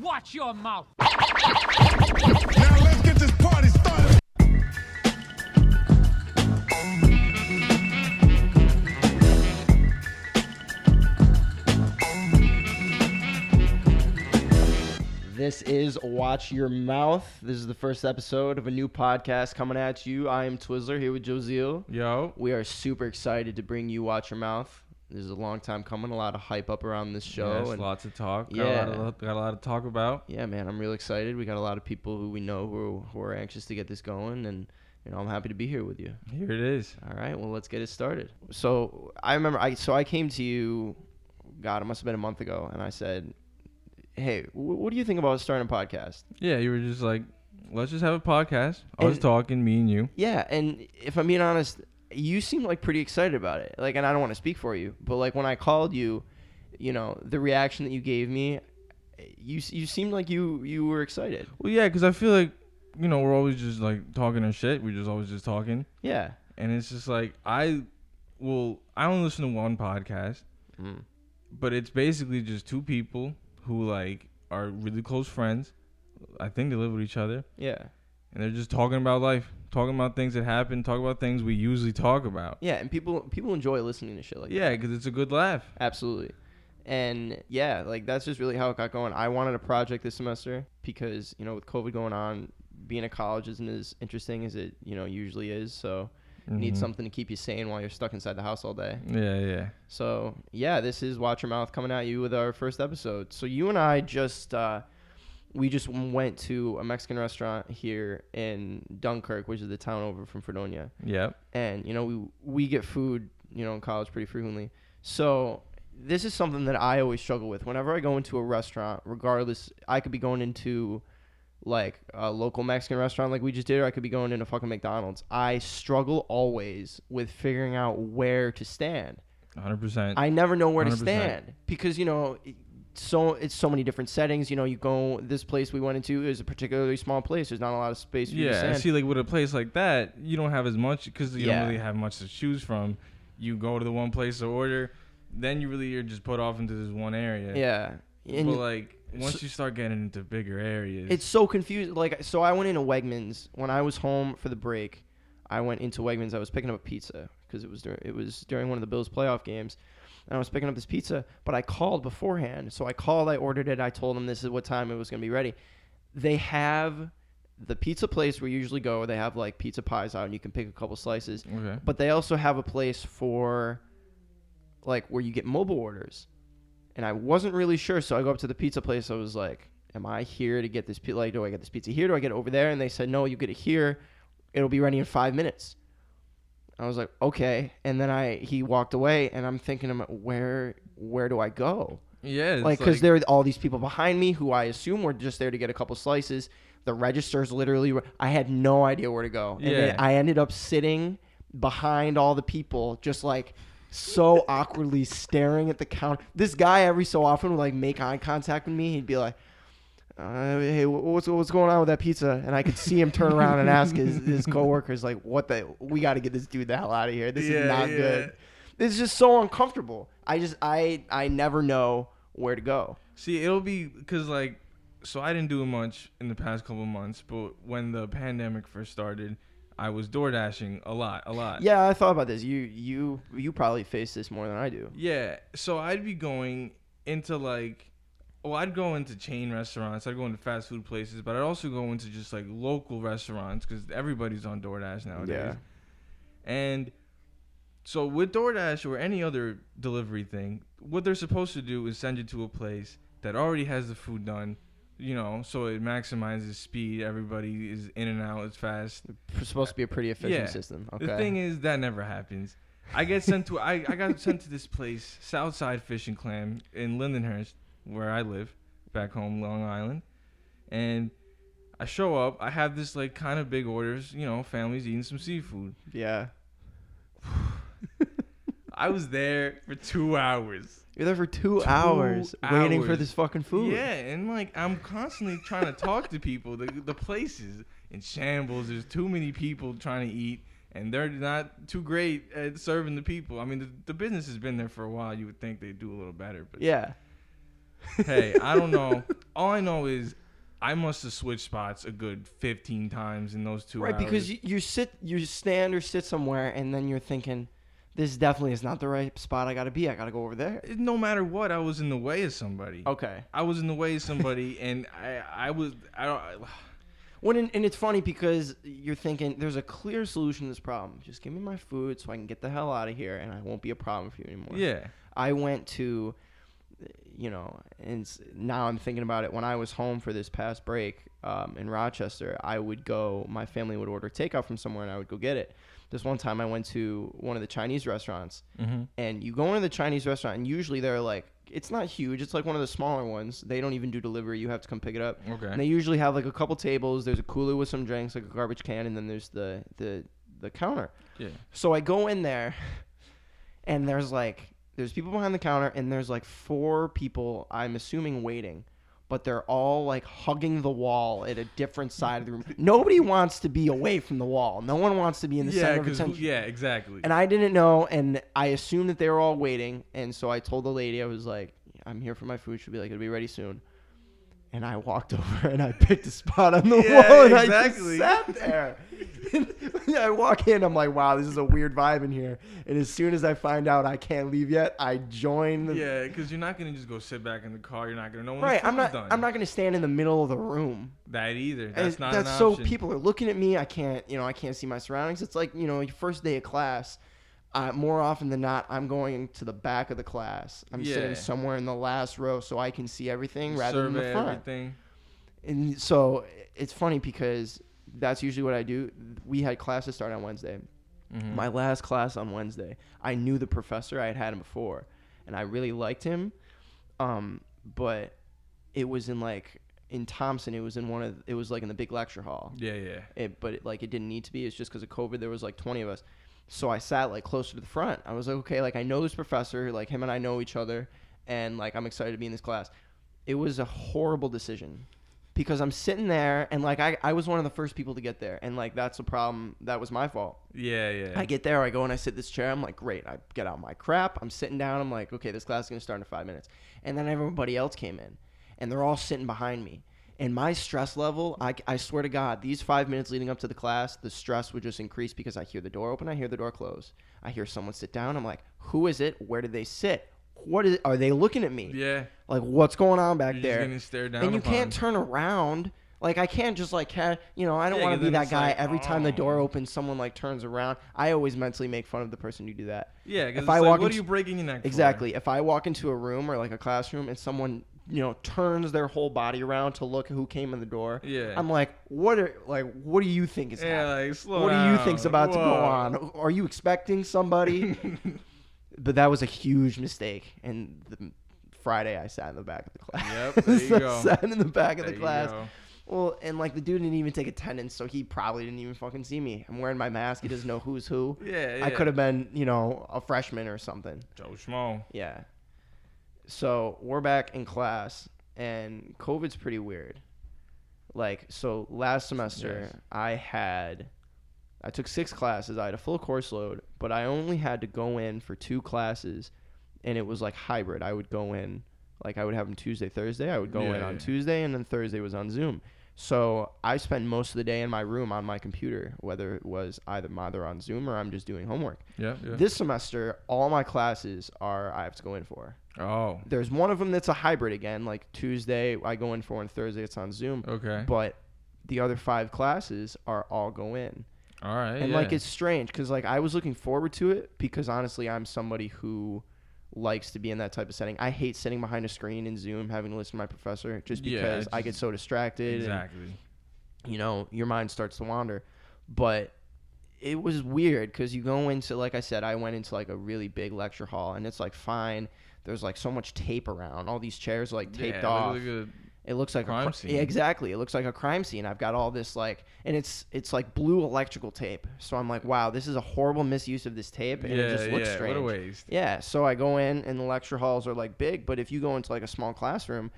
Watch your mouth. Now let's get this party started. This is Watch Your Mouth. This is the first episode of a new podcast coming at you. I am Twizzler here with Josiel. Yo, We are super excited to bring you Watch Your Mouth. This is a long time coming, a lot of hype up around this show. yes, and lots of talk. Got, a Yeah. lot of, got a lot to talk about. yeah, man, I'm real excited. We got a lot of people who we know who, who are anxious to get this going, and you know, I'm happy to be here with you. Here it is. All right, well, let's get it started. So I remember, I so I came to you, God, it must have been a month ago, and I said, "Hey, wh- what do you think about starting a podcast?" Yeah, you were just like, let's just have a podcast. I was And- talking, me and you. Yeah, and if I'm being honest, you seem like pretty excited about it. Like, and I don't want to speak for you, but like when I called you, you know, the reaction that you gave me, you you seemed like you you were excited. Well, yeah, because I feel like, you know, we're always just like talking our shit. We're just always just talking. Yeah. And it's just like, I will, I only listen to one podcast, Mm. but it's basically just two people who like are really close friends. I think they live with each other. Yeah. And they're just talking about life, talking about things that happen, talking about things we usually talk about. Yeah, and people people enjoy listening to shit like Yeah, that. because it's a good laugh. Absolutely. And yeah, like that's just really how it got going. I wanted a project this semester because, you know, with COVID going on, being at college isn't as interesting as it, you know, usually is. So you need something to keep you sane while you're stuck inside the house all day. Yeah, yeah. So yeah, this is Watch Your Mouth coming at you with our first episode. So you and I just uh, we just went to a Mexican restaurant here in Dunkirk, which is the town over from Fredonia, Yep. and you know we we get food you know in college pretty frequently. So this is something that I always struggle with. Whenever I go into a restaurant, regardless, I could be going into like a local Mexican restaurant like we just did, or I could be going into fucking McDonald's. I struggle always with figuring out where to stand. 100%. I never know where to 100%. stand because you know, so it's so many different settings. You know, you go this place we went into is a particularly small place. There's not a lot of space for you to yeah, see, like with a place like that, you don't have as much because you Yeah. don't really have much to choose from. You go to the one place to order, then you really are just put off into this one area. yeah, and but like once so- you start getting into bigger areas, it's so confusing. Like, so I went into Wegmans when I was home for the break. I went into Wegmans. I was picking up a pizza because it was dur- it was during one of the Bills playoff games, and I was picking up this pizza. But I called beforehand, so I called. I ordered it. I told them this is what time it was going to be ready. They have the pizza place where you usually go. They have like pizza pies out, and you can pick a couple slices. okay. But they also have a place for like where you get mobile orders. And I wasn't really sure, so I go up to the pizza place. I was like, "Am I here to get this? pizza? like, do I get this pizza here? Do I get it over there?" And they said, "No, you get it here. It'll be ready in five minutes." I was like, "Okay." And then I he walked away, and I'm thinking, "Where where do I go?" Yeah, like because there are all these people behind me who I assume were just there to get a couple slices. The registers literally, were, I had no idea where to go, and Yeah. I ended up sitting behind all the people, just like so awkwardly staring at the counter. This guy every so often would like make eye contact with me. He'd be like. Uh, hey, what's what's going on with that pizza? And I could see him turn around and ask his, his coworkers, like, "What the? We got to get this dude the hell out of here. This Yeah, is not yeah. good. This is just so uncomfortable. I just I I never know where to go. See, it'll be because like, so I didn't do much in the past couple months, but when the pandemic first started, I was door dashing a lot, a lot. Yeah, I thought about this. You you you probably face this more than I do. Yeah, so I'd be going into like, well, I'd go into chain restaurants, I'd go into fast food places, but I'd also go into just like local restaurants because everybody's on DoorDash nowadays. Yeah. And so with DoorDash or any other delivery thing, what they're supposed to do is send you to a place that already has the food done, you know, so it maximizes speed. Everybody is in and out as fast. It's supposed to be a pretty efficient Yeah. system. Okay. The thing is that never happens. I get sent to I, I got sent to this place, Southside Fish and Clam in Lindenhurst, where I live, back home, Long Island, and I show up. I have this like kind of big orders, you know, families eating some seafood. yeah. I was there for two hours. You're there for two, Two hours, waiting for this fucking food. Yeah, and like I'm constantly trying to talk to people. The the places in shambles. There's too many people trying to eat, and they're not too great at serving the people. I mean, the, the business has been there for a while. You would think they'd do a little better, but Yeah. Hey, I don't know. All I know is I must have switched spots a good 15 times in those two right, hours. because you, you sit, you stand or sit somewhere, and then you're thinking, this definitely is not the right spot I got to be. I got to go over there. no matter what, I was in the way of somebody. Okay. I was in the way of somebody, and I, I was, I don't. When and, and it's funny because you're thinking there's a clear solution to this problem. Just give me my food so I can get the hell out of here, and I won't be a problem for you anymore. Yeah. I went to, you know, and now I'm thinking about it. When I was home for this past break um, in Rochester, I would go. My family would order takeout from somewhere, and I would go get it. This one time, I went to one of the Chinese restaurants, Mm-hmm. and you go into the Chinese restaurant, and usually they're like, it's not huge. It's like one of the smaller ones. They don't even do delivery. You have to come pick it up. Okay. And they usually have like a couple tables. There's a cooler with some drinks, like a garbage can, and then there's the the the counter. Yeah. So I go in there, and there's like there's people behind the counter, and there's like four people. I'm assuming waiting, but they're all like hugging the wall at a different side of the room. Nobody wants to be away from the wall. No one wants to be in the Yeah, center of attention. yeah, exactly. And I didn't know, and I assumed that they were all waiting, and so I told the lady I was like, "I'm here for my food." She'll be like, "It'll be ready soon." And I walked over and I picked a spot on the Yeah, wall and exactly. I just sat there. I walk in, I'm like, "Wow, this is a weird vibe in here." And as soon as I find out I can't leave yet, I join. The, yeah, because you're not gonna just go sit back in the car. You're not gonna know when right. I'm not. done. I'm not gonna stand in the middle of the room. that either. And That's not that's so option. people are looking at me. I can't, you know, I can't see my surroundings. It's like, you know, your first day of class. Uh, more often than not, I'm going to the back of the class. I'm Yeah. sitting somewhere in the last row so I can see everything rather than the front. everything. And so it's funny because that's usually what I do. We had classes start on Wednesday. Mhm. My last class on Wednesday, I knew the professor. I had had him before, and I really liked him. Um, but it was in like in Thompson. It was in one of. It was like in the big lecture hall. Yeah, yeah. It, but it, like it didn't need to be. It's just because of COVID. There was like 20 of us, so I sat like closer to the front. I was like, okay, like I know this professor. Like him and I know each other, and like I'm excited to be in this class. It was a horrible decision because I'm sitting there and like I, I was one of the first people to get there and like that's a problem that was my fault. Yeah, yeah. I get there, I go and I sit this chair. I'm like, great. I get out my crap. I'm sitting down. I'm like, okay, this class is gonna start in five minutes. And then everybody else came in, and they're all sitting behind me. And my stress level, I, I swear to God, these five minutes leading up to the class, the stress would just increase because I hear the door open, I hear the door close, I hear someone sit down. I'm like, who is it? Where did they sit? What is? It? Are they looking at me? yeah. Like, what's going on back You're there? just stared down and you upon. can't turn around. Like I can't just like ca- you know I don't Yeah, want to be that guy like, every time the door oh. opens someone like turns around. I always mentally make fun of the person who do that. Yeah, If I like, walk what into- are you breaking your neck for? Exactly. If I walk into a room or like a classroom and someone you know turns their whole body around to look at who came in the door, Yeah. I'm like, what are like what do you think is Yeah, happening? like slow what do you think's down. about to go on? Are you expecting somebody? but that was a huge mistake. And the, Friday I sat in the back of the class. Yep, there you So go. sat in the back of There the class. go. Well, and like the dude didn't even take attendance, so he probably didn't even fucking see me. I'm wearing my mask. He doesn't know who's who. Yeah, yeah. I could have been, you know, a freshman or something. Joe Schmo. Yeah. So we're back in class, and COVID's pretty weird. Like, so last semester, Yes. I had, I took six classes. I had a full course load, but I only had to go in for two classes, and it was like hybrid. I would go in, like, I would have them Tuesday, Thursday. I would go in Yeah, on yeah. Tuesday, and then Thursday was on Zoom. So I spent most of the day in my room on my computer, whether it was either either on Zoom or I'm just doing homework. Yeah, yeah. This semester, all my classes are I have to go in for. oh, There's one of them that's a hybrid again, like Tuesday I go in for and Thursday it's on Zoom. okay. But the other five classes are all go in. All right. And yeah. like it's strange because like I was looking forward to it because honestly I'm somebody who likes to be in that type of setting. I hate sitting behind a screen in Zoom having to listen to my professor just Yeah, because I get so distracted. and exactly. you know, your mind starts to wander. But it was weird because you go into, like I said, I went into like a really big lecture hall, and it's like fine. There's like so much tape around. All these chairs are like taped yeah, off. Look it looks like crime a crime scene. Yeah, exactly. It looks like a crime scene. I've got all this like, and it's it's like blue electrical tape. So I'm like, wow, this is a horrible misuse of this tape, and yeah, it just looks yeah. strange. What a waste. Yeah, so I go in and the lecture halls are like big, but if you go into like a small classroom,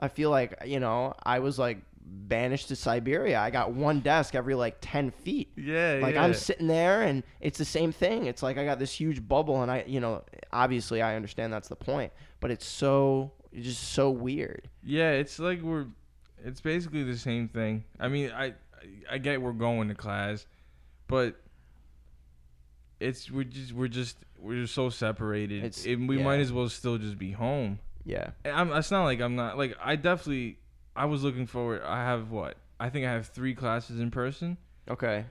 I feel like, you know, I was like banished to Siberia. I got one desk every like 10 feet. Yeah, Like yeah. I'm sitting there and it's the same thing. It's like I got this huge bubble and I, you know, obviously I understand that's the point, but it's so It's just so weird. Yeah, it's like we're. It's basically the same thing. I mean, I I get we're going to class, but it's we're just we're just we're just so separated. It's- and we yeah. might as well still just be home. Yeah. I'm, it's not like I'm not like I definitely I was looking forward. I have what I think I have three classes in person. Okay.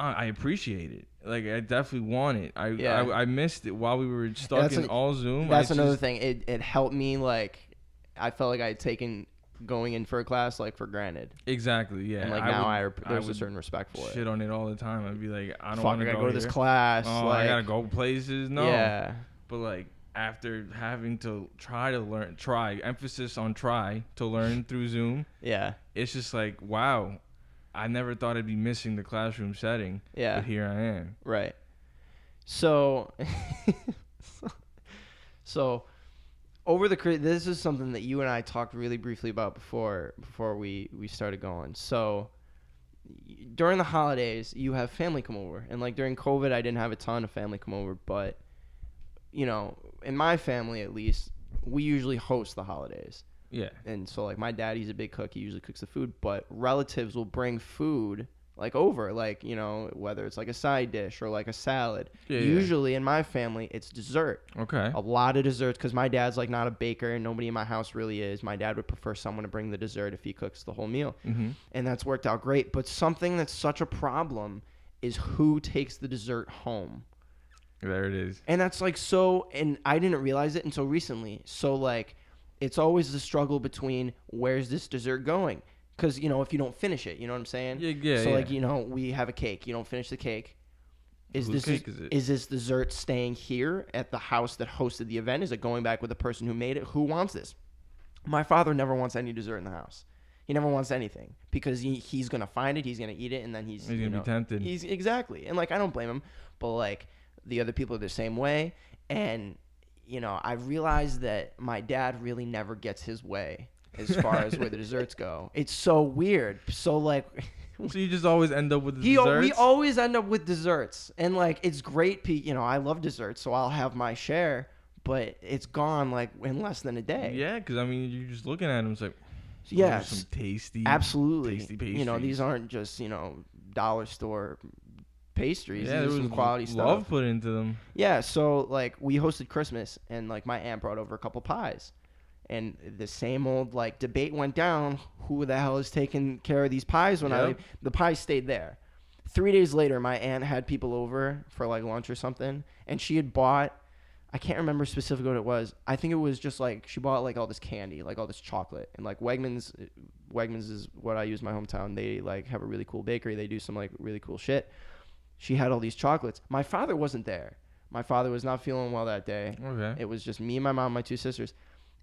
I, I appreciate it. Like I definitely want it. I Yeah. I, I missed it while we were stuck in a- all Zoom. That's I another just- thing. It it helped me like I felt like I had taken going in for a class like for granted. Exactly. Yeah. and like I now would- I, there's a certain respect for shit it. Shit on it all the time. I'd be like, I don't want to go, go to this class. Oh, like, I gotta go places. No. Yeah. But like after having to try to learn, try emphasis on try to learn through Zoom, Yeah. it's just like wow. I never thought I'd be missing the classroom setting. Yeah. But here I am. Right. So, so over the this is something that you and I talked really briefly about before before we we started going. So during the holidays, you have family come over, and like during COVID, I didn't have a ton of family come over, but you know, in my family at least, we usually host the holidays Yeah. and so like my daddy's a big cook he usually cooks the food but relatives will bring food like over like you know whether it's like a side dish or like a salad yeah. usually in my family it's dessert Okay. a lot of desserts because my dad's like not a baker and nobody in my house really is my dad would prefer someone to bring the dessert if he cooks the whole meal Mm-hmm. and that's worked out great but something that's such a problem is who takes the dessert home There it is. and that's like so, and I didn't realize it until recently. So like, it's always the struggle between where's this dessert going? Because you know, if you don't finish it, you know what I'm saying? Yeah, yeah, So like, you know, we have a cake. You don't finish the cake. Is Whose this cake is this dessert staying here at the house that hosted the event? Is it going back with the person who made it? Who wants this? My father never wants any dessert in the house. He never wants anything because he, he's gonna find it, he's gonna eat it, and then he's He's gonna be know, tempted. He's exactly, and like I don't blame him, but like the other people are the same way, and you know I realized that my dad really never gets his way as far as where the desserts go. It's so weird. So like. So you just always end up with He, desserts. we always end up with desserts, and like it's great. You know, I love desserts, so I'll have my share, but it's gone like in less than a day. Yeah, because I mean, you're just looking at them. It's like, are Yes. some tasty, absolutely. tasty You know, these aren't just you know dollar store pastries. Yeah, there was some quality love stuff. Love put into them. Yeah, so like we hosted Christmas, and like my aunt brought over a couple pies, and the same old like debate went down. Who the hell is taking care of these pies when I leave? The pies stayed there. Three days later, my aunt had people over for like lunch or something, and she had bought. I can't remember specifically what it was. I think it was just like she bought like all this candy, like all this chocolate, and like Wegmans. Wegmans is what I use in my hometown. They like have a really cool bakery. They do some like really cool shit. She had all these chocolates. My father wasn't there. My father was not feeling well that day. Okay. It was just me, and my mom, my two sisters.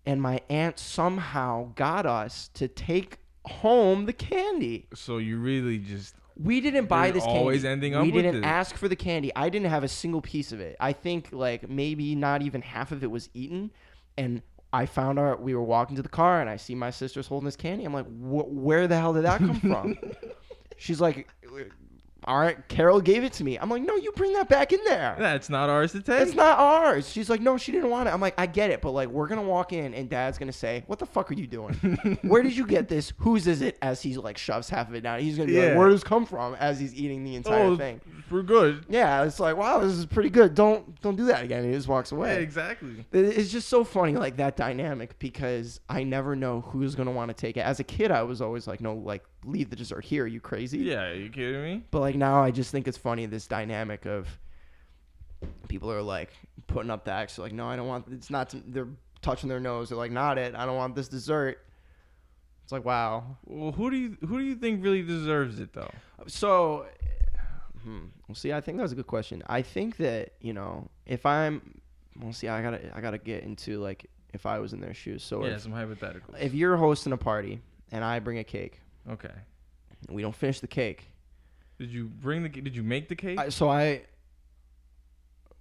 And my aunt somehow got us to take home the candy. So you really just We didn't buy this candy. always ending up we didn't it. ask for the candy. I didn't have a single piece of it. I think like maybe not even half of it was eaten. And I found out we were walking to the car and I see my sisters holding this candy. I'm like, where the hell did that come from? She's like, all right, Carol gave it to me. I'm like, no, you bring that back in there. that's not ours to take. It's not ours. She's like, no, she didn't want it. I'm like, I get it, but like, we're gonna walk in and Dad's gonna say, what the fuck are you doing? Where did you get this? Whose is it? As he like shoves half of it down, he's gonna be like, where does this come from? As he's eating the entire oh, thing. we're good. Yeah, it's like, wow, this is pretty good. Don't don't do that again. He just walks Yeah, away. exactly. It- It's just so funny, like that dynamic, because I never know who's gonna want to take it. As a kid, I was always like, no, like leave the dessert here. Are you crazy? Yeah, are you kidding me? But like now, I just think it's funny this dynamic of people are like putting up the X. Like, no, I don't want. It's not. They're touching their nose. They're like, not it. I don't want this dessert. It's like, wow. Well, who do you who do you think really deserves it though? So, hmm, well, see, I think that was a good question. I think that you know, if I'm, well, see, I gotta, I gotta get into like if I was in their shoes. So yeah, if, some hypotheticals. if you're hosting a party and I bring a cake, Okay. we don't finish the cake. Did you bring the? Did you make the cake? I, so I.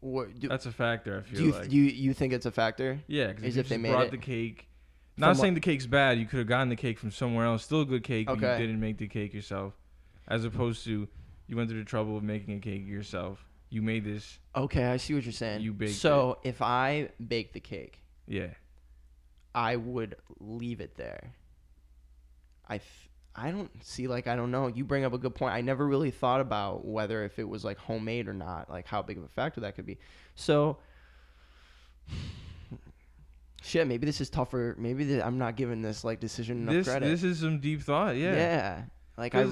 What do, That's a factor. I feel do you, like. do you you think it's a factor? yeah, because if, they made brought it- the cake. Not what- saying the cake's bad. You could have gotten the cake from somewhere else. Still a good cake, but Okay. you didn't make the cake yourself. As opposed to, you went through the trouble of making a cake yourself. You made this. Okay, I see what you're saying. You baked so if I bake the cake, Yeah. I would leave it there. I th- I don't see like I don't know. You bring up a good point. I never really thought about whether if it was like homemade or not, like how big of a factor that could be. So shit, maybe this is tougher. Maybe th- I'm not giving this like decision enough This credit. this is some deep thought. Yeah. Yeah. Like I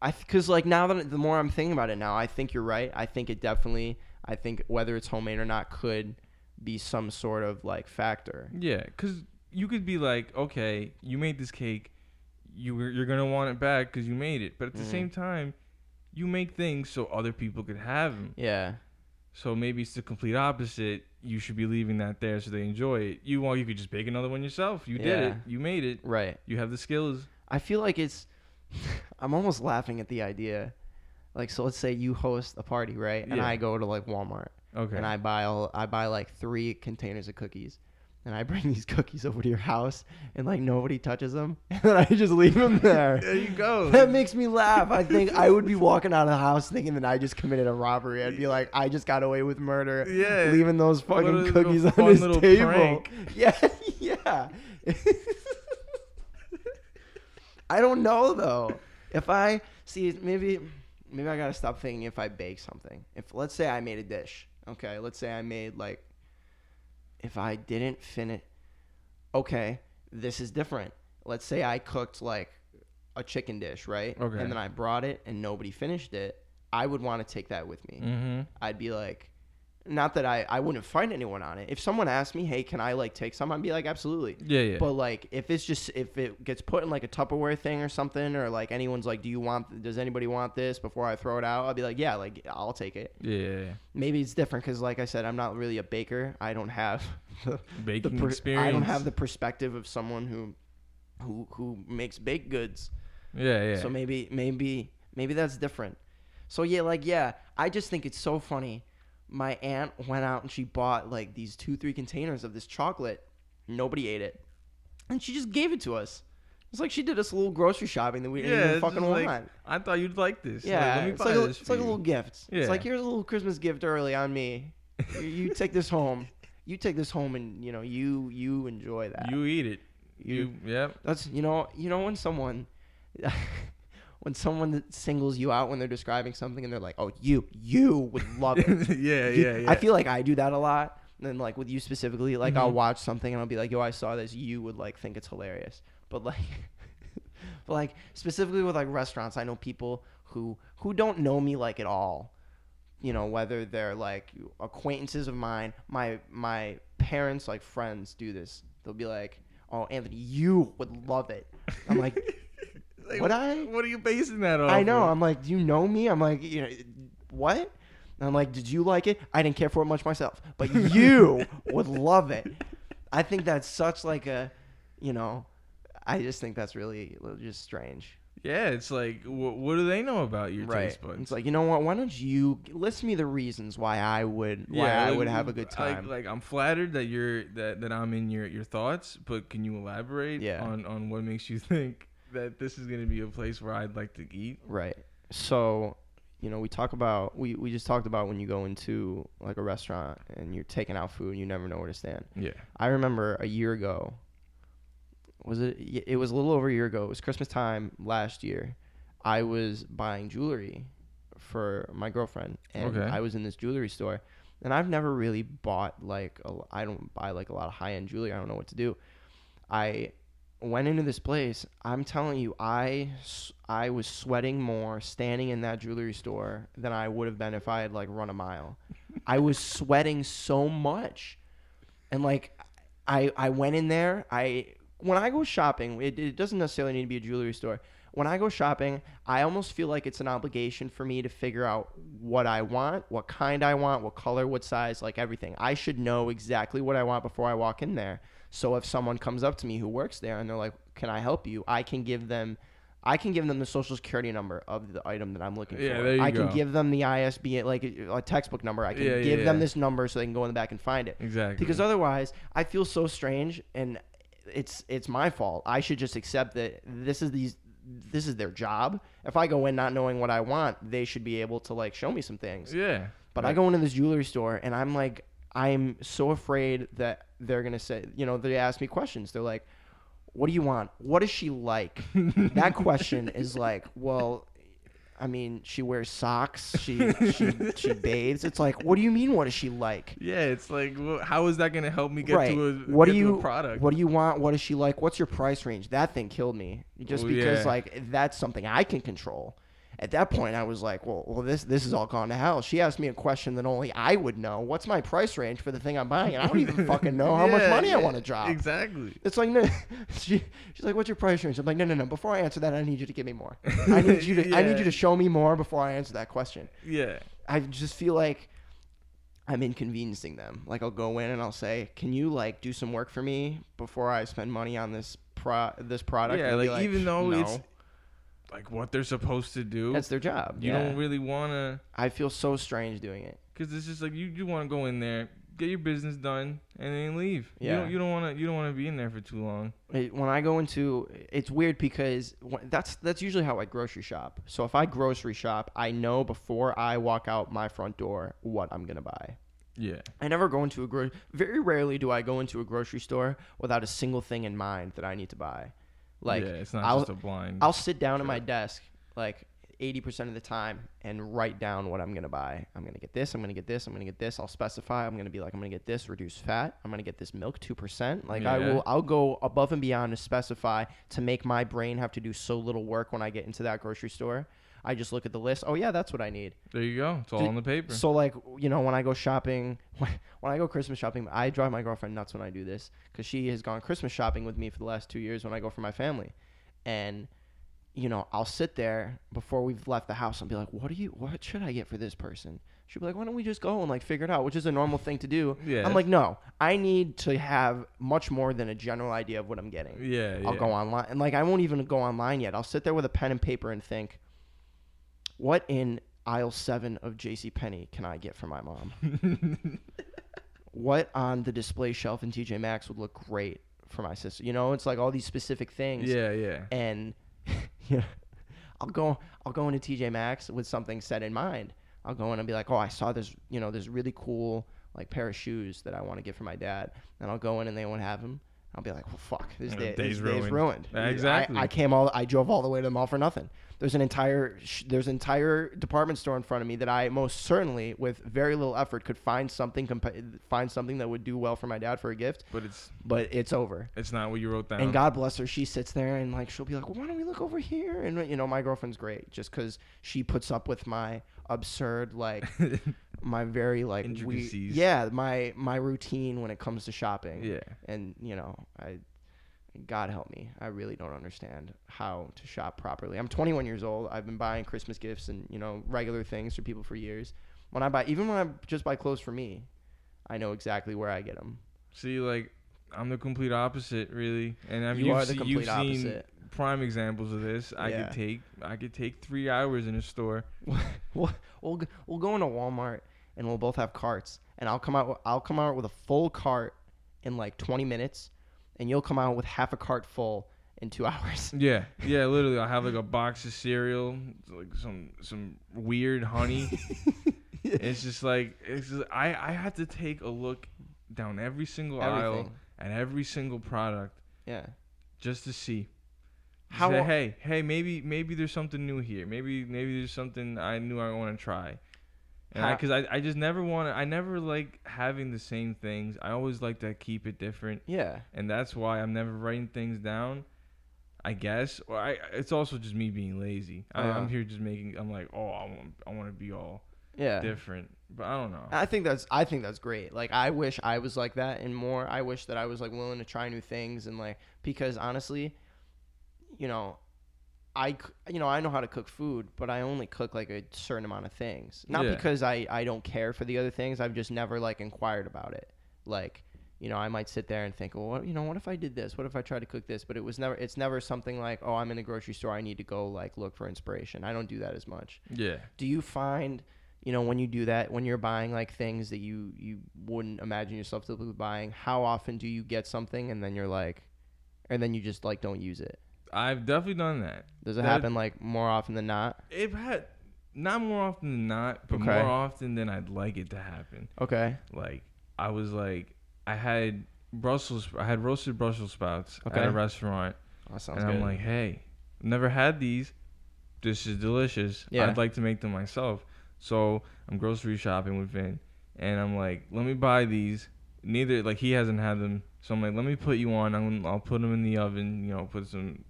I cuz like now that the more I'm thinking about it now, I think you're right. I think it definitely I think whether it's homemade or not could be some sort of like factor. Yeah, because you could be like, okay, you made this cake, you you're gonna want it back because you made it, but at the Mhm. same time, you make things so other people could have them. Yeah. So maybe it's the complete opposite. You should be leaving that there so they enjoy it. You well, you could just bake another one yourself. You did it. You made it. Right. You have the skills. I feel like it's I'm almost laughing at the idea. Like so let's say you host a party, right? And Yeah. I go to like Walmart Okay. and I buy all I buy like 3 containers of cookies. And I bring these cookies over to your house and like nobody touches them and then I just leave them there. there you go. That makes me laugh. I think I would be walking out of the house thinking that I just committed a robbery. I'd be like, I just got away with murder. Yeah. Leaving those fucking cookies on his table. prank. Yeah, yeah. I don't know though. If I see, maybe, maybe I gotta stop thinking if I bake something. If let's say I made a dish, okay. Let's say I made like, if I didn't finish, okay, this is different. Let's say I cooked like a chicken dish, right? Okay. And then I brought it and nobody finished it. I would want to take that with me. mm-hmm. I'd be like, not that I, I wouldn't find anyone on it. If someone asked me, hey, can I like take some? I'd be like, absolutely. Yeah, yeah. But like, if it's just if it gets put in like a Tupperware thing or something, or like anyone's like, do you want? Does anybody want this before I throw it out? I'd be like, yeah, like I'll take it. yeah, yeah, yeah. Maybe it's different because, like I said, I'm not really a baker. I don't have the, the Baking per- experience. I don't have the perspective of someone who, who who makes baked goods. Yeah, yeah. So maybe maybe maybe that's different. So yeah, like yeah, I just think it's so funny. My aunt went out and she bought like these two three containers of this chocolate. Nobody ate it, and she just gave it to us. It's like she did us a little grocery shopping that we didn't yeah, even fucking want. like, I thought you'd like this. Like, yeah, let me it's like a, this it's like a little gift. Yeah. It's like here's a little Christmas gift early on me. you, you take this home. You take this home and you know you you enjoy that. You eat it. You- You, yep. That's you know you know when someone when someone singles you out when they're describing something and they're like, "Oh, you you would love it." yeah, You- yeah, yeah. I feel like I do that a lot. And then like with you specifically, like I'll Mhm. watch something and I'll be like, "Yo, I saw this. You would like think it's hilarious." But like but like specifically with like restaurants, I know people who who don't know me like at all. You know, whether they're like acquaintances of mine, my my parents like friends do this. They'll be like, "Oh, Anthony, you would love it." I'm like, Like, Would I? What are you basing that on? I know. I'm like, do you know me? I'm like, you know, what? And I'm like, did you like it? I didn't care for it much myself, but you would love it. I think that's such like a, you know, I just think that's really just strange. Yeah, it's like, wh- what do they know about your right. taste buds? It's like, you know what? Why don't you list me the reasons why I would, why I like, would have a good like- time? Like, I'm flattered that you're that, that I'm in your your thoughts, but can you elaborate Yeah. on on what makes you think that this is gonna be a place where I'd like to eat? Right. So, you know, we talk about we, we just talked about when you go into like a restaurant and you're taking out food and you never know where to stand. Yeah. I remember a year ago. Was it? It was a little over a year ago. It was Christmas time last year. I was buying jewelry for my girlfriend, and Okay. I was in this jewelry store, and I've never really bought like a, I don't buy like a lot of high end jewelry. I don't know what to do. I went into this place. I'm telling you, I I was sweating more standing in that jewelry store than I would have been if I had like run a mile. I was sweating so much, and like I I went in there. I when I go shopping, it, it doesn't necessarily need to be a jewelry store. When I go shopping, I almost feel like it's an obligation for me to figure out what I want, what kind I want, what color, what size, like everything. I should know exactly what I want before I walk in there. So if someone comes up to me who works there and they're like, "Can I help you?" I can give them I can give them the social security number of the item that I'm looking Yeah, for. there you I can give them the ISBN like a, a textbook number. I can Yeah, yeah, give them yeah. this number so they can go in the back and find it Exactly. because otherwise I feel so strange and it's it's my fault. I should just accept that this is these this is their job. If I go in not knowing what I want, they should be able to like show me some things. yeah. But I go into this jewelry store and I'm like I'm so afraid that they're gonna say, you know, they ask me questions. They're like, "What do you want? What is she like?" that question is like, well. I mean, she wears socks. She she she bathes. It's like, what do you mean? What is she like? Yeah, it's like, well, how is that gonna help me get right. to a what do you product? What do you want? What is she like? What's your price range? That thing killed me. Just Oh, because yeah. like that's something I can control. At that point, I was like, well, well, this this is all gone to hell. She asked me a question that only I would know. What's my price range for the thing I'm buying? And I don't even fucking know how much Yeah, money I want to drop. Exactly. It's like no, she, she's like, "What's your price range?" I'm like, "No, no, no. Before I answer that, I need you to give me more. I need you to, I need you to show me more before I answer that question." Yeah. I just feel like I'm inconveniencing them. Like I'll go in and I'll say, "Can you like do some work for me before I spend money on this pro this product?" Yeah, And like, even though "No." it's like what they're supposed to do, that's their job. you yeah. don't really wanna, I feel so strange doing it. cause it's just like you you want to go in there, get your business done, and then leave. You Yeah. don't you don't wanna you don't wanna be in there for too long. It- when I go into, it's weird because when, that's that's usually how I grocery shop. So if I grocery shop, I know before I walk out my front door what I'm gonna buy. Yeah. I never go into a gro. Very rarely do I go into a grocery store without a single thing in mind that I need to buy. Like yeah, it's not I'll just a blind. I'll sit down at my desk like 80% of the time and write down what I'm going to buy. I'm going to get this, I'm going to get this, I'm going to get this. I'll specify. I'm going to be like I'm going to get this reduced fat. I'm going to get this milk 2%. Like I will I'll go above and beyond to specify to make my brain have to do so little work when I get into that grocery store. I just look at the list. Oh yeah, that's what I need. there you go. It's all Did- on the paper. So like you know when I go shopping, when, when I go Christmas shopping, I drive my girlfriend nuts when I do this because she has gone Christmas shopping with me for the last two years when I go for my family, and you know I'll sit there before we've left the house and be like, what do you, what should I get for this person? She'll be like, why don't we just go and like figure it out, which is a normal thing to do. Yeah. I'm like, no, I need to have much more than a general idea of what I'm getting. yeah, yeah. I'll go online and like I won't even go online yet. I'll sit there with a pen and paper and think, what in aisle seven of J.C. Penney can I get for my mom? what on the display shelf in TJ Maxx would look great for my sister? You know, it's like all these specific things. Yeah, yeah. And yeah, I'll go I'll go into TJ Maxx with something set in mind. I'll go in and be like, oh, I saw this, you know, this really cool like pair of shoes that I want to get for my dad. And I'll go in and they won't have them. I'll be like, well, fuck, this day, day's this day's ruined. ruined. Yeah, I- exactly. I, came all, I drove all the way to the mall for nothing. There's an entire, there's an entire department store in front of me that I most certainly, with very little effort, could find something, compa- find something that would do well for my dad for a gift. But it's But it's over. it's not what you wrote down. And God bless her, she sits there and like she'll be like, well, "Why don't we look over here?" And you know, my girlfriend's great, just because she puts up with my absurd, like my very like we, yeah, my my routine when it comes to shopping. yeah. And you know, I, God help me, I really don't understand how to shop properly. I'm 21 years old. I've been buying Christmas gifts and you know regular things for people for years. When I buy, even when I just buy clothes for me, I know exactly where I get them. See, like I'm the complete opposite, really. And I mean, You you've are the complete seen opposite. prime examples of this. I Yeah. could take I could take three hours in a store. we'll we'll we'll go into Walmart and we'll both have carts, and I'll come out with- I'll come out with a full cart in like 20 minutes, and you'll come out with half a cart full in two hours. Yeah, yeah, literally. I'll have like a box of cereal, like some some weird honey. It's just like it's just, I I have to take a look down every single aisle Everything. and every single product Yeah. just to see. How Say, hey, hey, maybe maybe there's something new here. Maybe maybe there's something I knew I want to try. Because I, I, just never want to. I never like having the same things. I always like to keep it different, Yeah. and that's why I'm never writing things down. I guess, or I. It's also just me being lazy. I, Uh-huh. I'm here just making. I'm like, oh, I want, I want to be all Yeah. different, but I don't know. I think that's I think that's great. Like I wish I was like that and more. I wish that I was like willing to try new things and like because honestly, you know, I you know I know how to cook food, but I only cook like a certain amount of things. Not Yeah. because I I don't care for the other things. I've just never like inquired about it. Like you know, I might sit there and think, well, what, you know, what if I did this? What if I tried to cook this? But it was never. It's never something like, oh, I'm in the grocery store. I need to go like look for inspiration. I don't do that as much yeah. do you find you know when you do that when you're buying like things that you you wouldn't imagine yourself to be buying how often do you get something and then you're like and then you just like don't use it I've definitely done that. does it That- happen like more often than not It had not more often than not, but Okay. more often than I'd like it to happen. okay Like I was like I had Brussels. I had roasted Brussels sprouts at a restaurant, oh, That sounds and good. I'm like, hey, never had these. This is delicious. Yeah. I'd like to make them myself. So I'm grocery shopping with Vin, and I'm like, let me buy these. Neither like he hasn't had them, so I'm like, let me put you on. I'm, I'll put them in the oven. You know, put some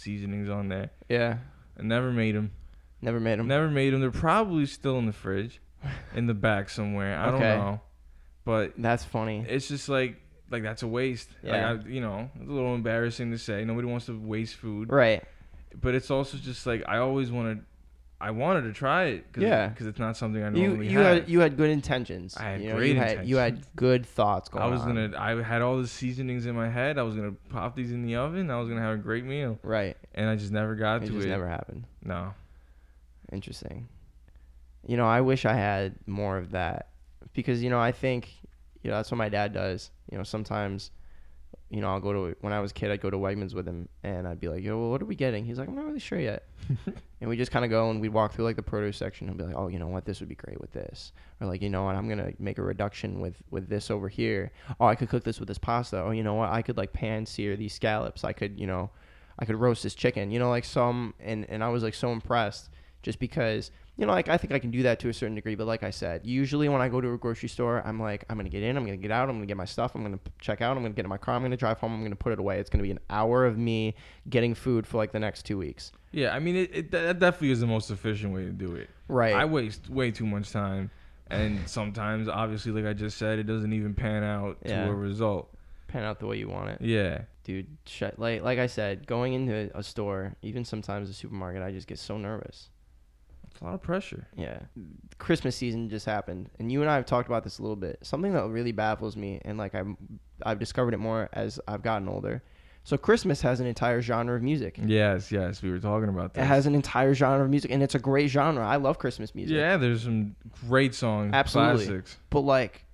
seasonings on there. yeah, I never made them. never made them. Never made them. They're probably still in the fridge, in the back somewhere. I Okay. don't know, but That's funny. it's just like like that's a waste. Yeah. Like I, you know, it's a little embarrassing to say. Nobody wants to waste food, Right. but it's also just like I always wanted. I wanted to try it. Cause, Yeah. Because it's not something I You normally you have. had you had good intentions. I had you know, great you had, You had good thoughts going I was on. gonna. I had all the seasonings in my head. I was gonna pop these in the oven. I was gonna have a great meal, Right. and I just never got It to just it. never happened. No. Interesting. You know, I wish I had more of that because you know I think you know that's what my dad does. You know, sometimes you know I'll go to when I was a kid I'd go to Wegmans with him and I'd be like, "Yo, well, what are we getting?" He's like, "I'm not really sure yet." and we just kind of go and we'd walk through like the produce section and be like, "Oh, you know what? This would be great with this." Or like, "You know what? I'm going to make a reduction with with this over here. Oh, I could cook this with this pasta. Oh, you know what? I could like pan sear these scallops. I could, you know, I could roast this chicken." You know, like some and and I was like so impressed just because you know, like I think I can do that to a certain degree, but like I said, usually when I go to a grocery store, I'm like, I'm gonna get in, I'm gonna get out, I'm gonna get my stuff, I'm gonna check out, I'm gonna get in my car, I'm gonna drive home, I'm gonna put it away. It's gonna be an hour of me getting food for like the next two weeks. Yeah, I mean, it, it that definitely is the most efficient way to do it. Right. I waste way too much time, and sometimes, obviously, like I just said, it doesn't even pan out Yeah. to a result. Pan out the way you want it, Yeah, dude. Like like I said, going into a store, even sometimes a supermarket, I just get so nervous. It's a lot of pressure. Yeah. Christmas season just happened, and you and I have talked about this a little bit. Something that really baffles me, and like I'm, I've discovered it more as I've gotten older. So Christmas has an entire genre of music. Yes, yes, we were talking about that. It has an entire genre of music, and it's a great genre. I love Christmas music. Yeah, there's some great songs, Absolutely. classics. But like,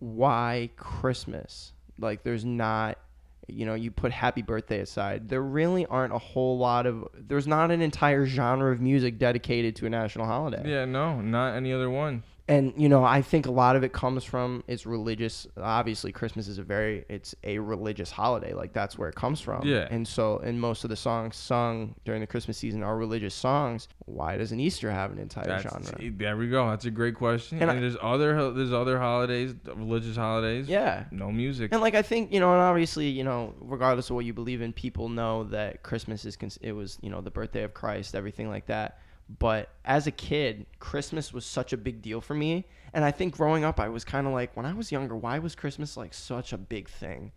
why Christmas? Like, there's not, you know, you put Happy Birthday aside. There really aren't a whole lot of. There's not an entire genre of music dedicated to a national holiday. Yeah, no, not any other one. And you know i think a lot of it comes from it's religious obviously christmas is a very it's a religious holiday like that's where it comes from Yeah. and so and most of the songs sung during the christmas season are religious songs why doesn't easter have an entire That's, genre eh, There we go. That's a great question. And And, I- there's other there's other holidays, religious holidays. yeah No music. and like i think you know and obviously you know regardless of what you believe in people know that christmas is it was you know the birthday of christ everything like that but as a kid christmas was such a big deal for me. And i think growing up i was kind of like when i was younger why was christmas like such a big thing?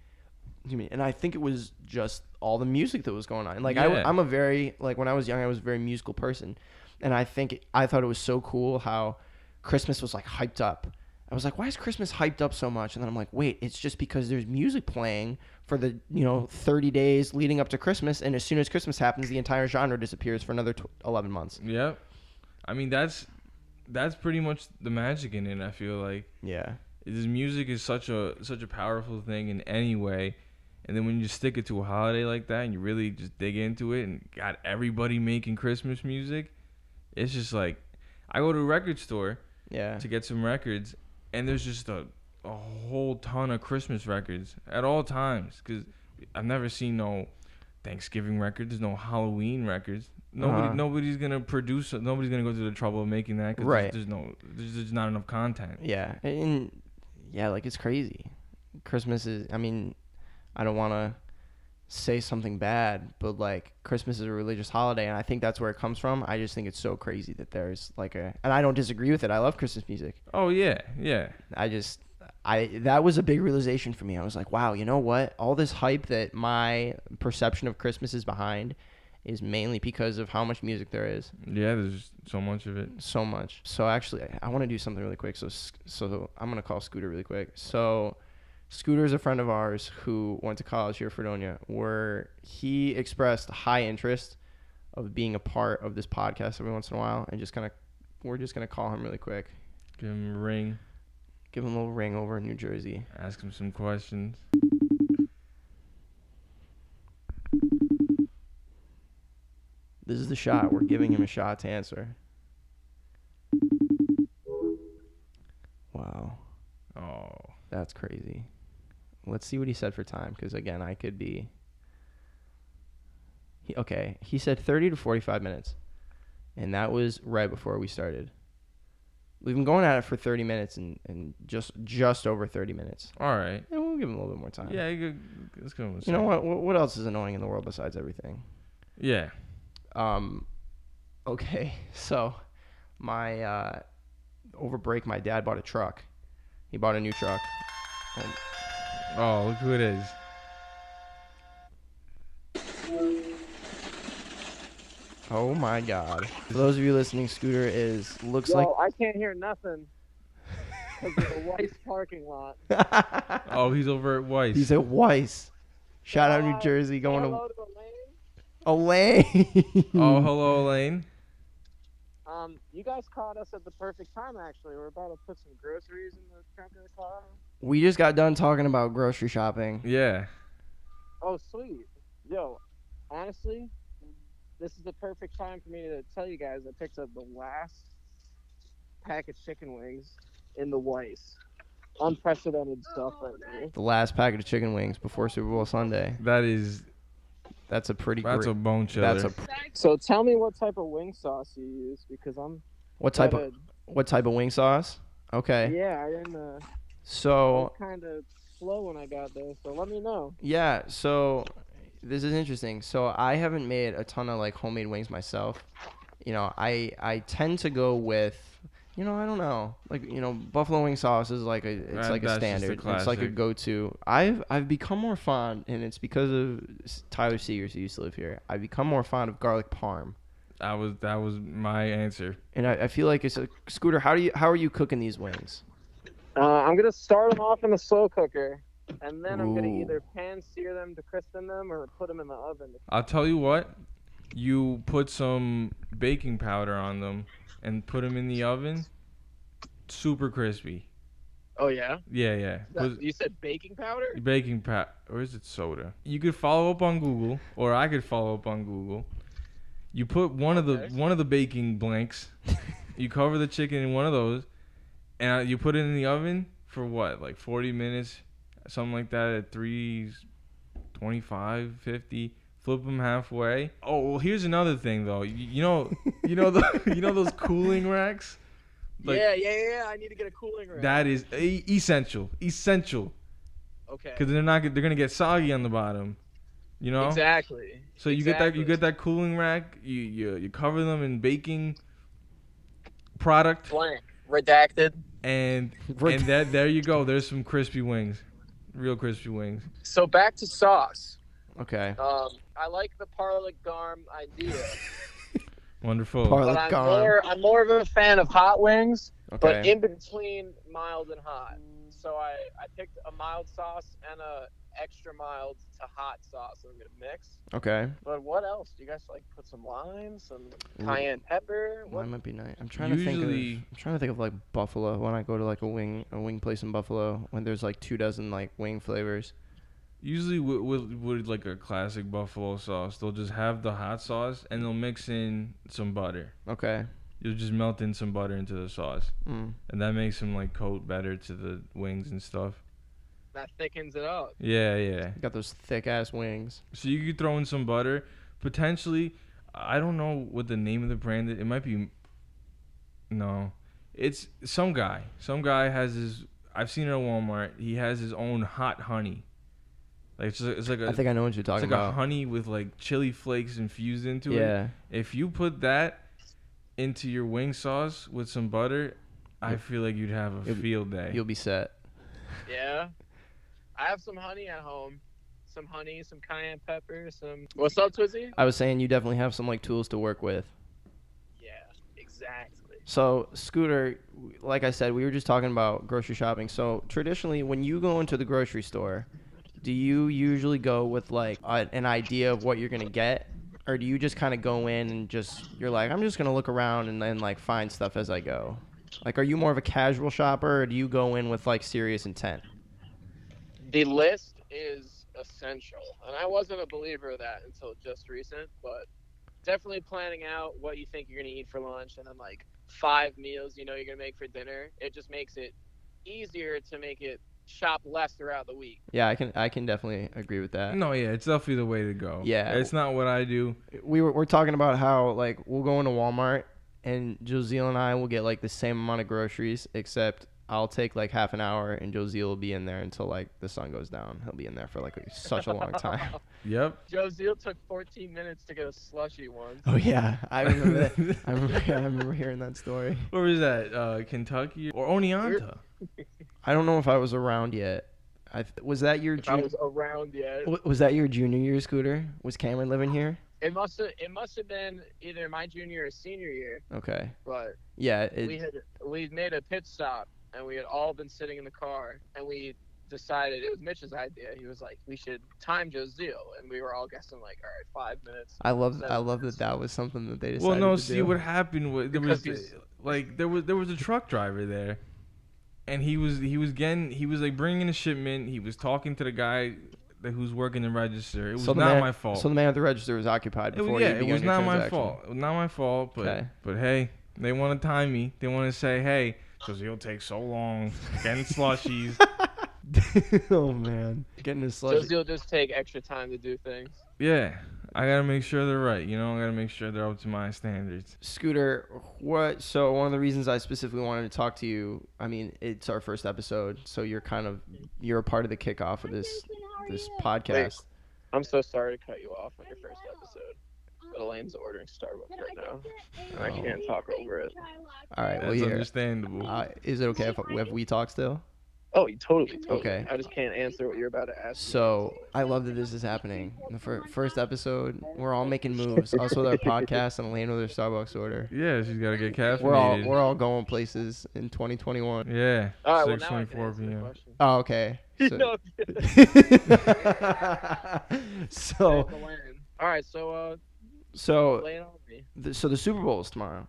To me and i think it was just all the music that was going on. Like Yeah. i'm a very like when i was young i was a very musical person. And i think i thought it was so cool how christmas was like hyped up. I was like why is christmas hyped up so much? And then i'm like wait it's just because there's music playing for the you know 30 days leading up to christmas and as soon as christmas happens the entire genre disappears for another tw- 11 months Yep. I mean that's that's pretty much the magic in it. I feel like yeah this music is such a such a powerful thing in any way, and then when you stick it to a holiday like that and you really just dig into it and got everybody making Christmas music, it's just like I go to a record store yeah to get some records, and there's just a a whole ton of Christmas records at all times because I've never seen no Thanksgiving records, no Halloween records. Nobody, Uh-huh. nobody's gonna produce. Nobody's gonna go through the trouble of making that because Right. there's, no, there's, there's not enough content. Yeah, and yeah, like it's crazy. Christmas is. I mean, I don't want to say something bad, but like Christmas is a religious holiday, and I think that's where it comes from. I just think it's so crazy that there's like a, and I don't disagree with it. I love Christmas music. Oh yeah, yeah. I just. I that was a big realization for me. I was like, wow, you know what? All this hype that my perception of Christmas is behind is mainly because of how much music there is. Yeah, there's so much of it. so much. So actually, I, I want to do something really quick. So so I'm gonna call Scooter really quick. So Scooter is a friend of ours who went to college here at Fredonia, where he expressed high interest of being a part of this podcast every once in a while, and just kind of we're just gonna call him really quick, Give him a ring, give him a little ring over in New Jersey. ask him some questions. This is the shot. We're giving him a shot to answer. Wow, Oh, that's crazy. let's see what he said for time, because again, I could be. He, okay, he said 30 to 45 minutes, and that was right before we started. We've been going at it for 30 minutes and, and just just over 30 minutes. All right. And we'll give him a little bit more time. Yeah, you could, let's go. with You know? What what else is annoying in the world besides everything? Yeah. Um, okay, so my uh, over break, my dad bought a truck. He bought a new truck. And Oh, look who it is. Oh my god! For those of you listening, Scooter is looks Yo, I can't hear nothing because of the Weis parking lot. Oh, he's over at Weis. he's at Weis. Shout out New Jersey, going Hello to to Elaine. Elaine. oh, hello, Elaine. Um, you guys caught us at the perfect time. Actually, we're about to put some groceries in the trunk of the car. we just got done talking about grocery shopping. Yeah. Oh, sweet. Yo, honestly, this is the perfect time for me to tell you guys I picked up the last pack of chicken wings in the Weis. Unprecedented stuff right now. The last packet of chicken wings before Super Bowl Sunday. That is That's a pretty that's great. a bone chiller. that's a So tell me what type of wing sauce you use because I'm what type of kinda- what type of wing sauce? Okay. yeah I didn't uh, So kind of slow when I got there. So let me know. Yeah, so this is interesting. So I haven't made a ton of like homemade wings myself. You know, I I tend to go with you know, I don't know. Like, you know, buffalo wing sauce is like a it's That- like a that's just a standard. It's like a go-to. I've I've become more fond and it's because of Tyler Seegers who used to live here. I've become more fond of garlic parm. that was that was my answer. And I, I feel like it's a scooter, how do you how are you cooking these wings? Uh, I'm gonna start them off in the slow cooker, and then I'm gonna Ooh. either pan sear them to crispen them or put them in the oven. I'll tell you what. You put some baking powder on them and put them in the oven. Super crispy. Oh yeah. Yeah, yeah. Put- You said baking powder? baking powder or is it soda? You could follow up on Google, or I could follow up on Google. You put one of the Okay. one of the baking blanks. you cover the chicken in one of those, and uh, you put it in the oven for what, like 40 minutes, something like that at 325, 50. Flip them halfway. Oh, well, here's another thing though. You, you know, you know the, you know those cooling racks. Like- yeah, yeah, yeah. I need to get a cooling rack. That is e- essential, essential, okay. because they're not, they're gonna get soggy on the bottom. You know. Exactly. So you get that you get that cooling rack. You you you cover them in baking product, Blank. Redacted. and Red- and that there you go. There's some crispy wings, real crispy wings. So back to sauce. Okay. Um, I like the Parla Garm idea, Wonderful. Parla- but I'm Garm. more I'm more of a fan of hot wings, but in between mild and hot. So I I picked a mild sauce and a extra mild to hot sauce. So I'm gonna mix. Okay. But what else? Do you guys like put some lime, some cayenne pepper? What? Mine might be nice. I'm trying to think Usually- of. I'm trying to think of like buffalo when I go to like a wing a wing place in Buffalo when there's like two dozen like wing flavors. Usually with, with with like a classic buffalo sauce, they'll just have the hot sauce and they'll mix in some butter. Okay. You'll just melt in some butter into the sauce, Mm. and that makes them like coat better to the wings and stuff. That thickens it up. Yeah, yeah. Got those thick ass wings. So you could throw in some butter. Potentially, I don't know what the name of the brand is. It might be. No, it's some guy. Some guy has his. I've seen it at Walmart. He has his own hot honey. Like it's, it's like a. I think I know what you're talking it's talking like a about. honey with like chili flakes infused into it. yeah. If you put that into your wing sauce with some butter, I feel like you'd have a you'll- field day. You'll be set. Yeah. I have some honey at home. Some honey, some cayenne pepper, some. What's up, Twizzy? I was saying you definitely have some like tools to work with. Yeah, exactly. So, Scooter, like I said, we were just talking about grocery shopping. So, traditionally, when you go into the grocery store, do you usually go with like a, an idea of what you're gonna get, or do you just kind of go in and just you're like, I'm just gonna look around and then like find stuff as I go? Like, are you more of a casual shopper, or do you go in with like serious intent? The list is essential, and I wasn't a believer of that until just recent, but definitely planning out what you think you're gonna eat for lunch, and then like five meals you know you're gonna make for dinner. It just makes it easier to make it shop less throughout the week. Yeah, I can I can definitely agree with that. No, yeah, it's definitely the way to go. Yeah. it's not what I do. We were we're talking about how like we'll go into Walmart and Josiel and I will get like the same amount of groceries except I'll take like half an hour and Josiel will be in there until like the sun goes down. He'll be in there for like such a long time. Yep. Josiel took 14 minutes to get a slushy once. Oh yeah, I remember that. I remember, I remember hearing that story. Where was that? Uh, Kentucky or Oneonta? I don't know if I was around yet. I th- was that your If I was around yet. w- was that your junior year scooter? Was Cameron living here? It must have it must have been either my junior or senior year, Okay. but Yeah. we had we made a pit stop and we had all been sitting in the car and we decided it was Mitch's idea. He was like, we should time Josiel, and we were all guessing like, all right, five minutes. I love I love minutes. that that was something that they decided Well, no. to See do. what happened was there was Because he's- like there was there was a truck driver there, and he was he was getting he was like bringing a shipment. He was talking to the guy that who's working the register. It was so not man, my fault. So the man at the register was occupied It before was, yeah, you it was not my fault. Not my fault. But Okay. but hey, they want to time me. They want to say, hey, because he'll take so long getting slushies. oh man, getting his Joe slush. Zeal just take extra time to do things. yeah, I gotta make sure they're right. You know, I gotta make sure they're up to my standards. Scooter, what? So one of the reasons I specifically wanted to talk to you, I mean, it's our first episode, so you're kind of you're a part of the kickoff of this this podcast. I'm so sorry to cut you off on your first episode, but Elaine's ordering Starbucks right now, and I Oh. can't talk over it. All right, well That's here. understandable. Uh, is it okay if, if we talk still? Oh, you totally, totally. Okay. I just can't answer what you're about to ask. me. So I love that this is happening. The fir- first episode, we're all making moves. Us with our podcast and Elaine with her Starbucks order. yeah, she's gotta get caffeinated. We're all we're all going places in 2021. yeah, All right, well, six now I twenty can four answer the p.m. Oh, okay. So, so All right, so uh, so lay it on me. the, so the Super Bowl is tomorrow.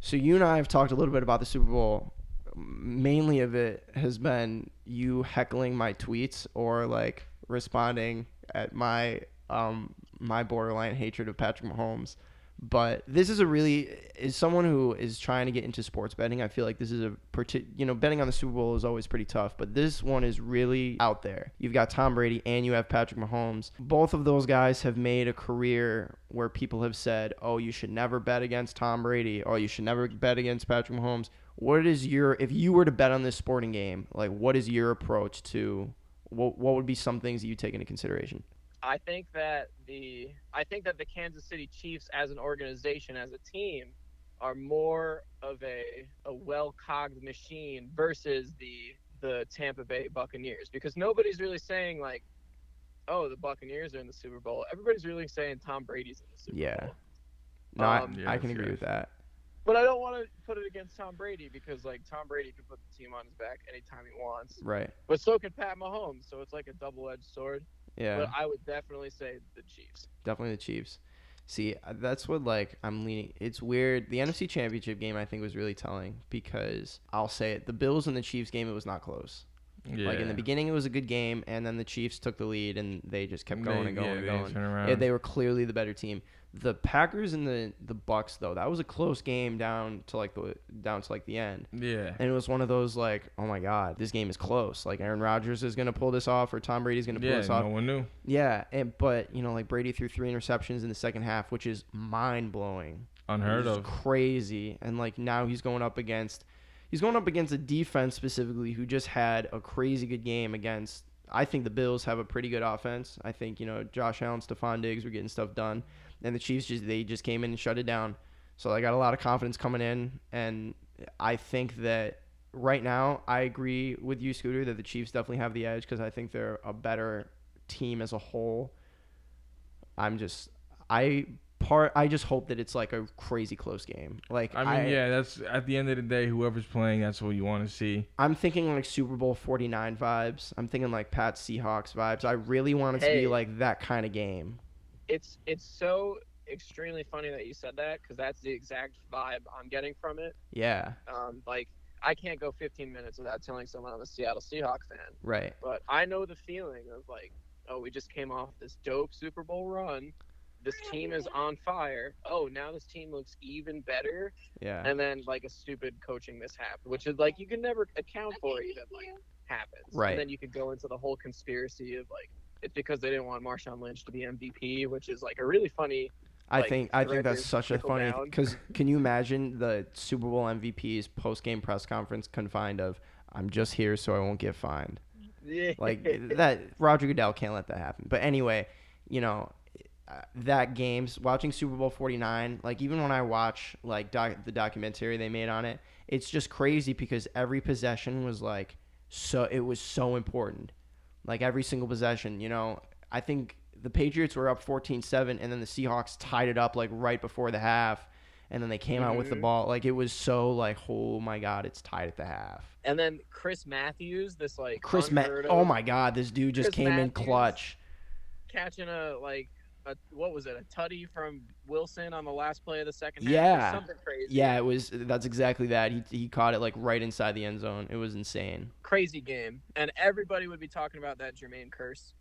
So you and I have talked a little bit about the Super Bowl. Mainly of it has been you heckling my tweets or like responding at my um my borderline hatred of Patrick Mahomes. But this is a really is someone who is trying to get into sports betting. I feel like this is a partic- you know betting on the Super Bowl is always pretty tough, but this one is really out there. You've got Tom Brady and you have Patrick Mahomes. Both of those guys have made a career where people have said, "Oh, you should never bet against Tom Brady. Oh, you should never bet against Patrick Mahomes." What is your if you were to bet on this sporting game, like what is your approach to what what would be some things that you take into consideration? I think that the I think that the Kansas City Chiefs as an organization, as a team, are more of a a well cogged machine versus the the Tampa Bay Buccaneers because nobody's really saying like, oh, the Buccaneers are in the Super Bowl. Everybody's really saying Tom Brady's in the Super Yeah. Bowl. No, I- Um, I, can yes, agree yes. with that. But I don't want to put it against Tom Brady because like Tom Brady can put the team on his back anytime he wants. Right. But so can Pat Mahomes, so it's like a double edged sword. Yeah. But I would definitely say the Chiefs. Definitely the Chiefs. See, uh, that's what like I'm leaning. It's weird. The NFC Championship game I think was really telling because I'll say it: the Bills and the Chiefs game, it was not close. Yeah. Like in the beginning, it was a good game, and then the Chiefs took the lead, and they just kept going They- and going yeah, and they going. turn around. Yeah, they were clearly the better team. The Packers and the the Bucks though, that was a close game down to like the down to like the end. yeah. And it was one of those like, oh my god, this game is close. Like Aaron Rodgers is gonna pull this off, or Tom Brady's gonna pull Yeah, this off. no one knew. Yeah, and but you know, like Brady threw three interceptions in the second half, which is mind blowing. Unheard of. Crazy. And like now he's going up against he's going up against a defense specifically who just had a crazy good game against I think the Bills have a pretty good offense. I think, you know, Josh Allen, Stefon Diggs were getting stuff done. And the Chiefs just they just came in and shut it down. So I got a lot of confidence coming in and I think that right now I agree with you, Scooter, that the Chiefs definitely have the edge because I think they're a better team as a whole. I'm just I part I just hope that it's like a crazy close game. Like I mean, yeah, that's at the end of the day, whoever's playing, that's what you want to see. I'm thinking like Super Bowl 49 vibes. I'm thinking like Pat Seahawks vibes. I really want it to be like that kind of game. It's it's so extremely funny that you said that because that's the exact vibe I'm getting from it. Yeah, Um, like I can't go 15 minutes without telling someone I'm a Seattle Seahawks fan, right. but I know the feeling of like, oh, we just came off this dope Super Bowl run. This team is on fire. Oh, now this team looks even better. Yeah. And then like a stupid coaching mishap, which is like you can never account for even. Like happens. Right. And then you could go into the whole conspiracy of like it's because they didn't want Marshawn Lynch to be MVP, which is like a really funny. I like, think I think that's such a funny because can you imagine the Super Bowl MVP's post game press conference confined of I'm just here so I won't get fined. Yeah. Like that Roger Goodell can't let that happen. But anyway, you know uh, that games watching Super Bowl 49 like even when I watch like doc, the documentary they made on it it's just crazy because every possession was like so it was so important like every single possession you know? I think the Patriots were up 14-7 and then the Seahawks tied it up like right before the half and then they came out with the Mhm. ball. Like it was so like oh my god it's tied at the half. And then Chris Matthews, this like Chris Ma- oh my god this dude just Chris came in clutch. catching a like a what was it a tutty from Wilson on the last play of the second half. Yeah. something crazy. Yeah, it was. That's exactly that. He he caught it like right inside the end zone. It was insane. crazy game, and everybody would be talking about that Jermaine Kearse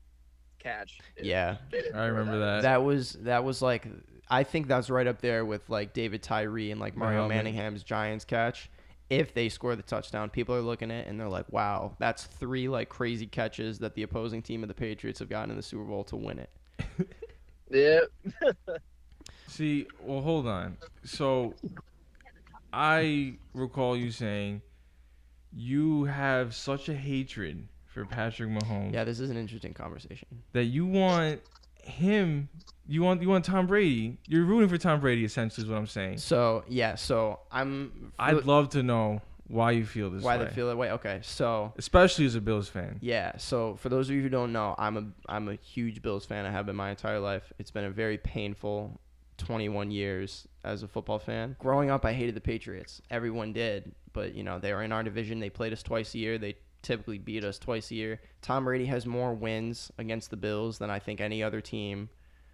catch. if Yeah, I remember that. that was that was like. I think that's right up there with like David Tyree and like Mario Mahomes. Manningham's Giants catch. If they score the touchdown, people are looking at it and they're like, "Wow, that's three like crazy catches that the opposing team of the Patriots have gotten in the Super Bowl to win it." Yeah. See, well, hold on. So, I recall you saying you have such a hatred for Patrick Mahomes Yeah, this is an interesting conversation. that you want him. You want you want Tom Brady. You're rooting for Tom Brady. Essentially, is what I'm saying. So yeah, so I'm. I'd love to know why you feel this why way, they feel that way. Okay, so especially as a Bills fan. Yeah, so for those of you who don't know, I'm a I'm a huge Bills fan. I have been my entire life. It's been a very painful 21 years as a football fan. Growing up, I hated the Patriots. Everyone did, but you know, they were in our division. They played us twice a year. They typically beat us twice a year. Tom Brady has more wins against the Bills than I think any other team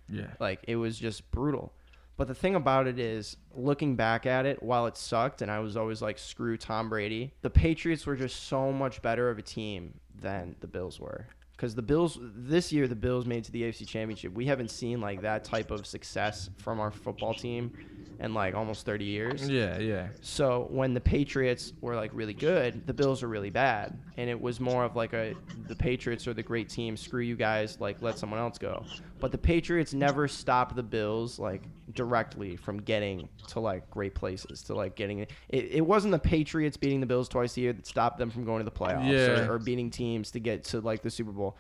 Yeah. like it was just brutal. But the thing about it is, looking back at it, while it sucked, and I was always like, screw Tom Brady, the Patriots were just so much better of a team than the Bills were. Because the Bills, this year, the Bills made it to the AFC Championship. We haven't seen like that type of success from our football team in like almost 30 years. Yeah, yeah. So when the Patriots were like really good, the Bills were really bad, and it was more of like a the Patriots are the great team. Screw you guys, like let someone else go. But the Patriots never stopped the Bills like directly from getting to like great places to like getting it. It wasn't the Patriots beating the Bills twice a year that stopped them from going to the playoffs Yeah. or, or beating teams to get to like the Super Bowl.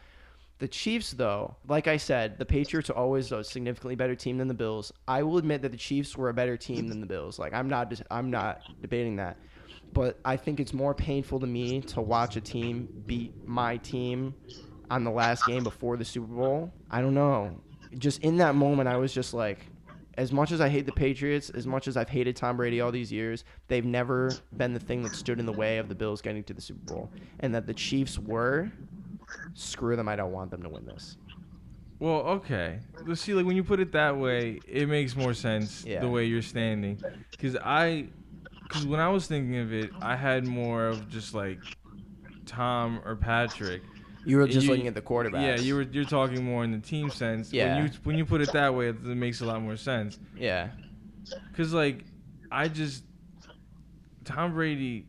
The Chiefs, though, like I said, the Patriots are always a significantly better team than the Bills. I will admit that the Chiefs were a better team than the Bills. Like I'm not, I'm not debating that, but I think it's more painful to me to watch a team beat my team on the last game before the Super Bowl. I don't know. Just in that moment, I was just like, as much as I hate the Patriots, as much as I've hated Tom Brady all these years, they've never been the thing that stood in the way of the Bills getting to the Super Bowl. And that the Chiefs were, screw them, I don't want them to win this. Well, okay. Let's see. Like when you put it that way, it makes more sense Yeah. the way you're standing. Because I, because when I was thinking of it, I had more of just like Tom or Patrick. You were just You- looking at the quarterbacks. Yeah, you were you're talking more in the team sense. Yeah. When you when you put it that way, it, it makes a lot more sense. Yeah. Cause like, I just Tom Brady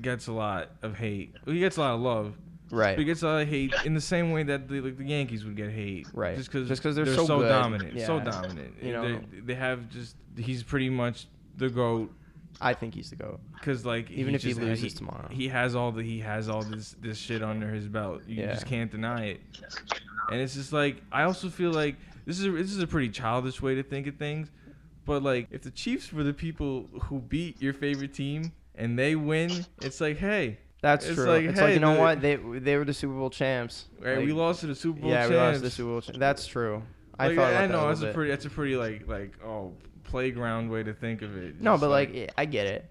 gets a lot of hate. Well, he gets a lot of love. Right. But he gets a lot of hate in the same way that the like the Yankees would get hate. Right. Just because Just 'cause they're so good. dominant. So dominant. You know- they, they have just he's pretty much the goat. I think he's the GOAT. Cause like Even if he loses tomorrow. he has all the he has all this this shit under his belt. You Yeah. just can't deny it. And it's just like I also feel like this is a, this is a pretty childish way to think of things, but like if the Chiefs were the people who beat your favorite team and they win, it's like hey, That's It's true. like, it's like you know the- what? They they were the Super Bowl champs. right, Like, we lost to the Super Bowl yeah, champs. we lost to the Super Bowl. Champs. That's true. I Like, thought I that know a that's little a pretty that's a pretty like like oh playground way to think of it. No, Just but like, I get it.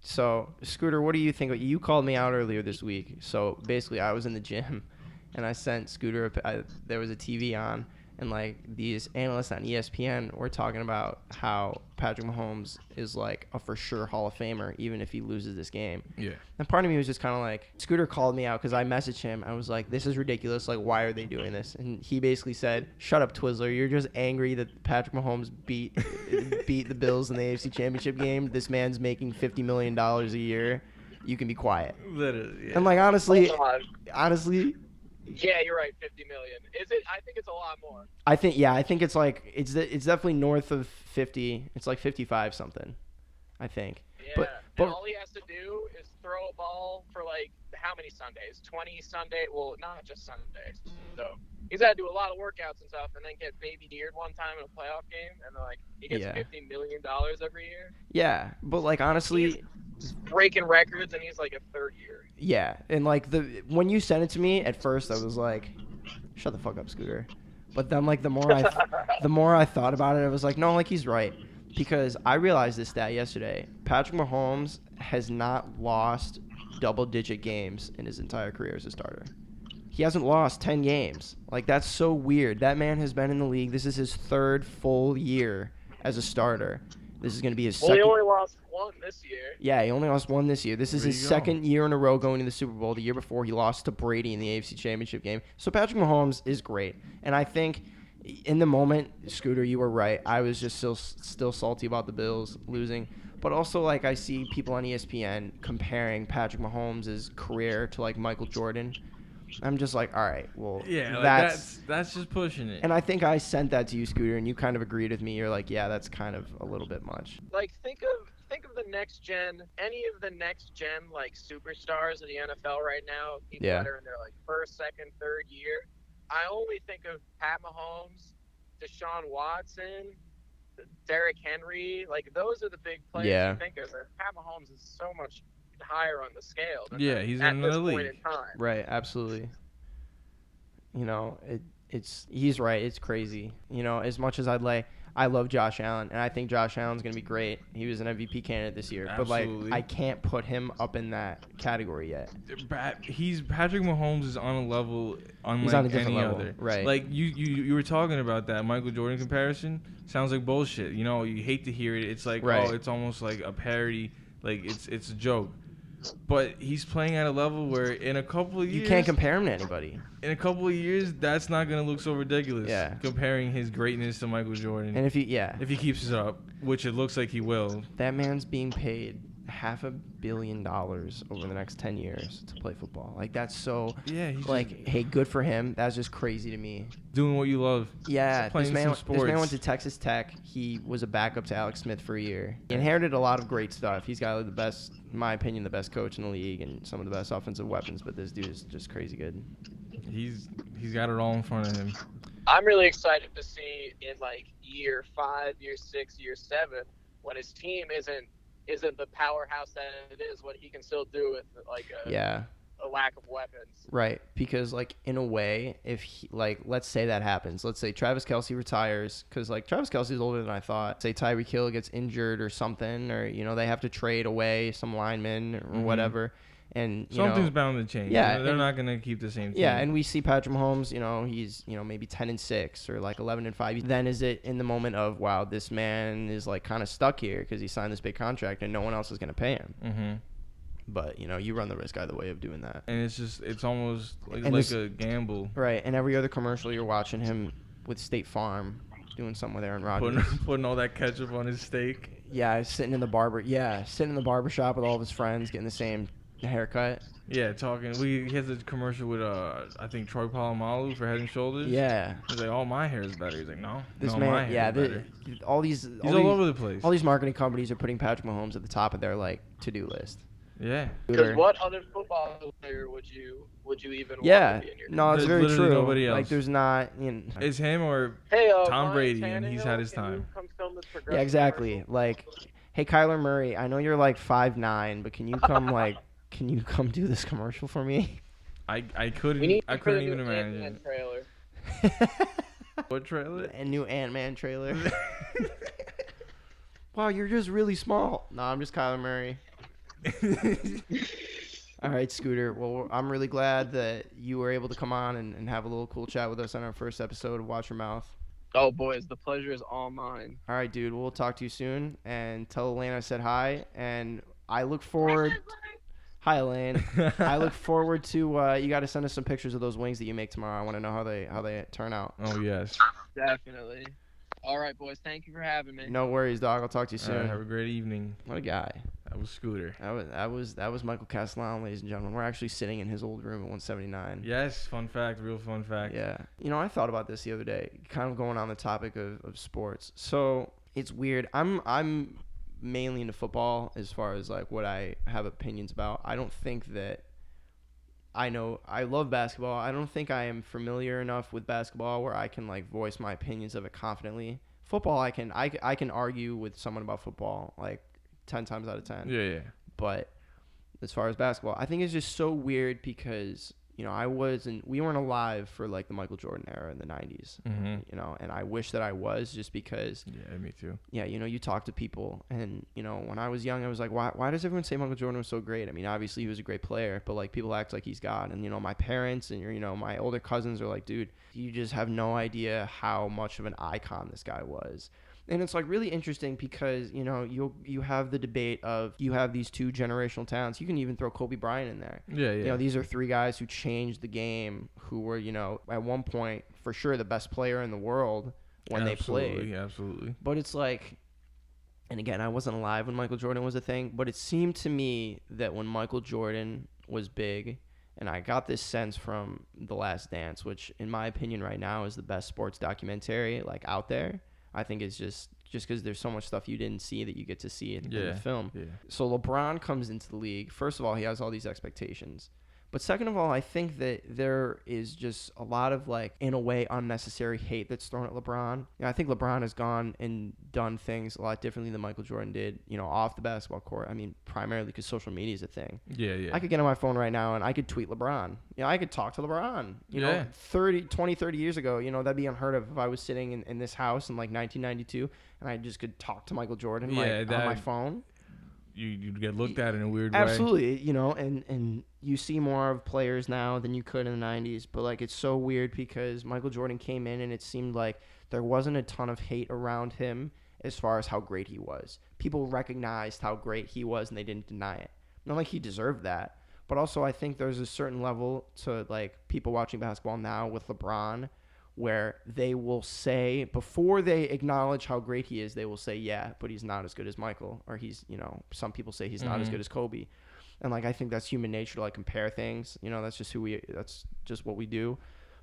So, Scooter, what do you think? You called me out earlier this week. So basically, I was in the gym, and I sent Scooter. A, I, there was a TV on, and like these analysts on ESPN were talking about how Patrick Mahomes is like a for sure Hall of Famer, even if he loses this game. yeah. And part of me was just kind of like, Scooter called me out because I messaged him. I was like, this is ridiculous. Like, why are they doing this? And he basically said, shut up, Twizzler. You're just angry that Patrick Mahomes beat beat the Bills in the AFC Championship game. This man's making $50 million a year. you can be quiet. Literally. Yeah. And like honestly, oh honestly, Yeah, you're right. 50 million. Is it? I think it's a lot more. I think yeah, I think it's like it's it's definitely north of 50. It's like 55 something. I think. Yeah. But- but- all he has to do is throw a ball for like how many Sundays? 20 Sunday. Well, not just Sundays. So he's got to do a lot of workouts and stuff, and then get baby deered one time in a playoff game, and then like he gets Yeah. 50 million dollars every year, Yeah, but like honestly, breaking records, and he's like a third year. yeah, and like the when you sent it to me at first, I was like, shut the fuck up, Scooter. But then like the more I th- the more I thought about it, I was like, no, like he's right. Because I realized this stat yesterday. Patrick Mahomes has not lost double digit games in his entire career as a starter. He hasn't lost 10 games. Like, that's so weird. That man has been in the league. This is his third full year as a starter. This is going to be his Well, he only lost one this year. Yeah, he only lost one this year. This is There his you go. second year in a row going to the Super Bowl. The year before, he lost to Brady in the AFC Championship game. So Patrick Mahomes is great, and I think in the moment, Scooter, you were right. I was just still still salty about the Bills losing, but also like I see people on ESPN comparing Patrick Mahomes' career to like Michael Jordan. I'm just like, all right, well, yeah, like that's, that's that's just pushing it. and I think I sent that to you, Scooter, and you kind of agreed with me. You're like, yeah, that's kind of a little bit much. Like think of think of the next gen, any of the next gen like superstars of the NFL right now. People Yeah. that are in their like first, second, third year. I only think of Pat Mahomes, Deshaun Watson, Derrick Henry. Like those are the big players Yeah. you think of. And Pat Mahomes is so much higher on the scale. than Yeah, he's at in this another point league. in time. Right, absolutely. You know, it it's he's right. It's crazy. You know, as much as I'd like, I love Josh Allen, and I think Josh Allen's gonna be great. He was an MVP candidate this year, but like I can't put him up in that category yet. He's Patrick Mahomes is on a level unlike He's on a different any level, other. right. Like you, you you were talking about that Michael Jordan comparison. Sounds like bullshit. You know, you hate to hear it. It's like oh, Right. oh, it's almost like a parody. Like it's it's a joke. But he's playing at a level where in a couple of years, You can't compare him to anybody. in a couple of years, that's not gonna look so ridiculous. Yeah. Comparing his greatness to Michael Jordan. And if he, yeah, if he keeps it up, which it looks like he will. that man's being paid half a billion dollars over the next ten years to play football. Like that's so. Yeah, he's Like, just hey, good for him. That's just crazy to me. doing what you love. Yeah, this man, some this man went to Texas Tech. He was a backup to Alex Smith for a year. He inherited a lot of great stuff. He's got the best, in my opinion, the best coach in the league and some of the best offensive weapons. But this dude is just crazy good. He's he's got it all in front of him. I'm really excited to see in like year five, year six, year seven, when his team isn't isn't the powerhouse that it is, what he can still do with like a, Yeah, a lack of weapons. right. Because like in a way, if he, like let's say that happens, let's say Travis Kelce retires because like Travis Kelce is older than I thought. Say Tyreek Hill gets injured or something, or you know they have to trade away some linemen or Mhm. whatever, and you Something's know, bound to change. Yeah, they're, and- not gonna keep the same. Team. Yeah, and we see Patrick Mahomes. You know, he's you know maybe ten and six or like eleven and five. Then is it in the moment of wow, this man is like kind of stuck here because he signed this big contract and no one else is gonna pay him. hmm But you know, you run the risk either way of doing that. And it's just it's almost like, And like a gamble. Right, and every other commercial you're watching him with State Farm doing something with Aaron Rodgers. Putting, putting all that ketchup on his steak. yeah, sitting in the barber. Yeah, sitting in the barber shop with all of his friends, getting the same haircut. Yeah, talking. We he has a commercial with uh I think Troy Polamalu for Head and Shoulders. Yeah, He's like, oh my hair is better. He's like, no, this no, my man. hair Yeah, is the, better. all these. He's all all, these, over the place. all these marketing companies are putting Patrick Mahomes at the top of their like to-do list. yeah. Because what other football player would you would you even Yeah, want to be in your no, it's There's very literally true. nobody Like, else. there's not, you know, It's him or Hey, uh, Tom Ryan Brady, and he's Tannehill, had his can you time. come film this yeah, Progressive exactly. commercial? Like, hey, Kyler Murray, I know you're like five nine, but can you come like, can you come do this commercial for me? I I couldn't We need I to put a couldn't even imagine. Ant-Man trailer. What trailer? A new Ant Man trailer. wow, you're just really small. No, I'm just Kyler Murray. All right, Scooter. Well, I'm really glad that you were able to come on and, and have a little cool chat with us on our first episode of Watch Your Mouth. Oh, boys, the pleasure is all mine. All right, dude. We'll talk to you soon and tell Elaine I said hi. And I look forward. Hi, Elaine. I look forward to. Uh, you got to send us some pictures of those wings that you make tomorrow. I want to know how they how they turn out. oh yes. Definitely. All right, boys. Thank you for having me. No worries, dog. I'll talk to you All right, soon. have a great evening. what a guy. That was Scooter. That was that was that was Michael Castellano, ladies and gentlemen. We're actually sitting in his old room at 179. Yes, fun fact, real fun fact. Yeah. You know, I thought about this the other day, kind of going on the topic of, of sports. So it's weird. I'm I'm mainly into football as far as like what I have opinions about. I don't think that I know I love basketball. I don't think I am familiar enough with basketball where I can like voice my opinions of it confidently. Football, I can I, I can argue with someone about football like ten times out of ten Yeah, yeah. but as far as basketball, I think it's just so weird because you know I wasn't we weren't alive for like the Michael Jordan era in the '90s, Mm-hmm. you know, and I wish that I was just because Yeah, me too. yeah, you know, you talk to people and you know when I was young, I was like, why why does everyone say Michael Jordan was so great? I mean, obviously he was a great player, but like people act like he's God, and you know my parents and you know my older cousins are like, dude, you just have no idea how much of an icon this guy was and it's like really interesting because you know you you have the debate of you have these two generational talents. You can even throw Kobe Bryant in there. Yeah, yeah. You know, these are three guys who changed the game, who were you know at one point for sure the best player in the world when they played. Absolutely, Absolutely. But it's like, and again, I wasn't alive when Michael Jordan was a thing, but it seemed to me that when Michael Jordan was big, and I got this sense from The Last Dance, which in my opinion right now is the best sports documentary like out there. I think it's just just because there's so much stuff you didn't see that you get to see in, in the film. Yeah. So LeBron comes into the league. First of all, he has all these expectations. But second of all, I think that there is just a lot of like, in a way, unnecessary hate that's thrown at LeBron. You know, I think LeBron has gone and done things a lot differently than Michael Jordan did. You know, off the basketball court. I mean, primarily because social media is a thing. Yeah, yeah. I could get on my phone right now and I could tweet LeBron. You know, I could talk to LeBron. You know, Yeah. 30, 20, 30 years ago, you know, that'd be unheard of if I was sitting in, in this house in like 1992 and I just could talk to Michael Jordan Yeah, like, on my phone. You you get looked at in a weird way. Absolutely, you know, and and you see more of players now than you could in the '90s. But like, it's so weird because Michael Jordan came in and it seemed like there wasn't a ton of hate around him as far as how great he was. People recognized how great he was and they didn't deny it. Not like he deserved that, but also I think there's a certain level to like people watching basketball now with LeBron where they will say before they acknowledge how great he is, they will say, "Yeah, but he's not as good as Michael," or he's, you know, some people say he's not as Mhm. good as Kobe, and like I think that's human nature to like compare things. You know, that's just who we, that's just what we do.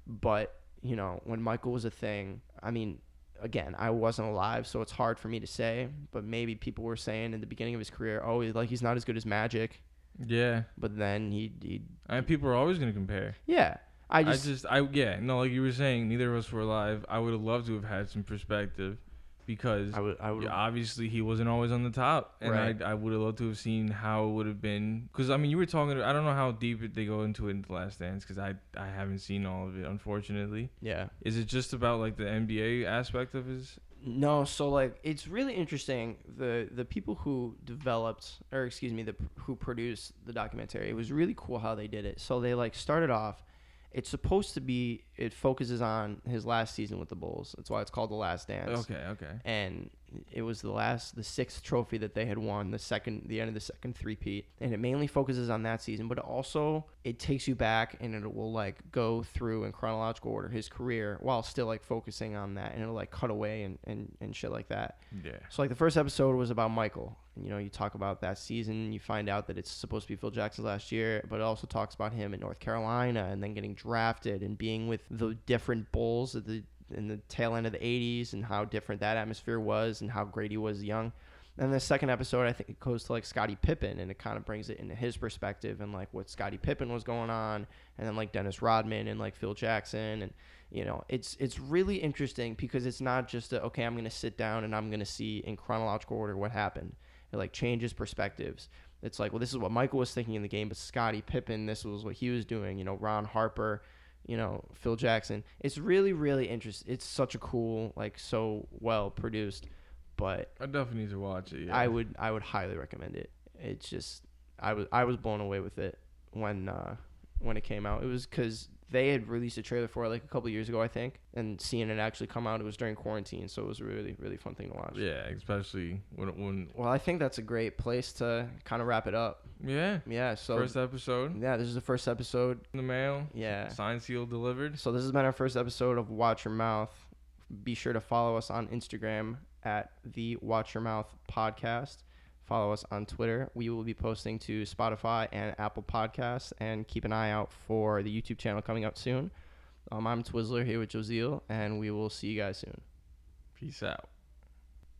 But you know, when Michael was a thing, I mean, again, I wasn't alive, so it's hard for me to say. But maybe people were saying in the beginning of his career, "Oh, he's like he's not as good as Magic," Yeah. but then he, he I mean, people are always gonna compare. yeah. I just, I just, just, I yeah, no, like you were saying, neither of us were alive. I would have loved to have had some perspective, because I would, I would, yeah, obviously he wasn't always on the top, and Right. I, I would have loved to have seen how it would have been. Because I mean, you were talking. I don't know how deep they go into it in the Last Dance, because I, I haven't seen all of it, unfortunately. yeah. Is it just about like the NBA aspect of his? No, so like it's really interesting. The the people who developed, or excuse me, the who produced the documentary, it was really cool how they did it. So they like started off. It's supposed to be. It focuses on his last season with the Bulls. That's why it's called the Last Dance. Okay, okay. And it was the last, the sixth trophy that they had won, the second, the end of the second three-peat, and it mainly focuses on that season. But also, it takes you back and it will like go through in chronological order his career while still like focusing on that, and it'll like cut away and and and shit like that. Yeah. So like the first episode was about Michael. And, you know, you talk about that season. You find out that it's supposed to be Phil Jackson's last year, but it also talks about him in North Carolina and then getting drafted and being with the different Bulls at the in the tail end of the '80s and how different that atmosphere was and how great he was young. And the second episode, I think it goes to like Scottie Pippen, and it kind of brings it into his perspective and like what Scottie Pippen was going on, and then like Dennis Rodman and like Phil Jackson, and you know, it's it's really interesting because it's not just a, okay, I'm gonna sit down and I'm gonna see in chronological order what happened. It like changes perspectives. It's like, well, this is what Michael was thinking in the game, but Scottie Pippen, this was what he was doing. You know, Ron Harper, you know, Phil Jackson. It's really, really interesting. It's such a cool, like, so well produced. But I definitely need to watch it. Yeah. I would, I would highly recommend it. It's just, I was, I was blown away with it when, uh, when it came out. It was because they had released a trailer for it like a couple years ago, I think, and seeing it actually come out, it was during quarantine, so it was a really, really fun thing to watch. Yeah, especially when when. Well, I think that's a great place to kind of wrap it up. Yeah. Yeah. So First episode yeah, this is the first episode. in the mail. Yeah. Signed, sealed, delivered. So this has been our first episode of Watch Your Mouth. Be sure to follow us on Instagram at the Watch Your Mouth podcast. Follow us on Twitter. We will be posting to Spotify and Apple Podcasts, and keep an eye out for the YouTube channel coming out soon. Um, I'm Twizzler here with Josiel, and we will see you guys soon. Peace out.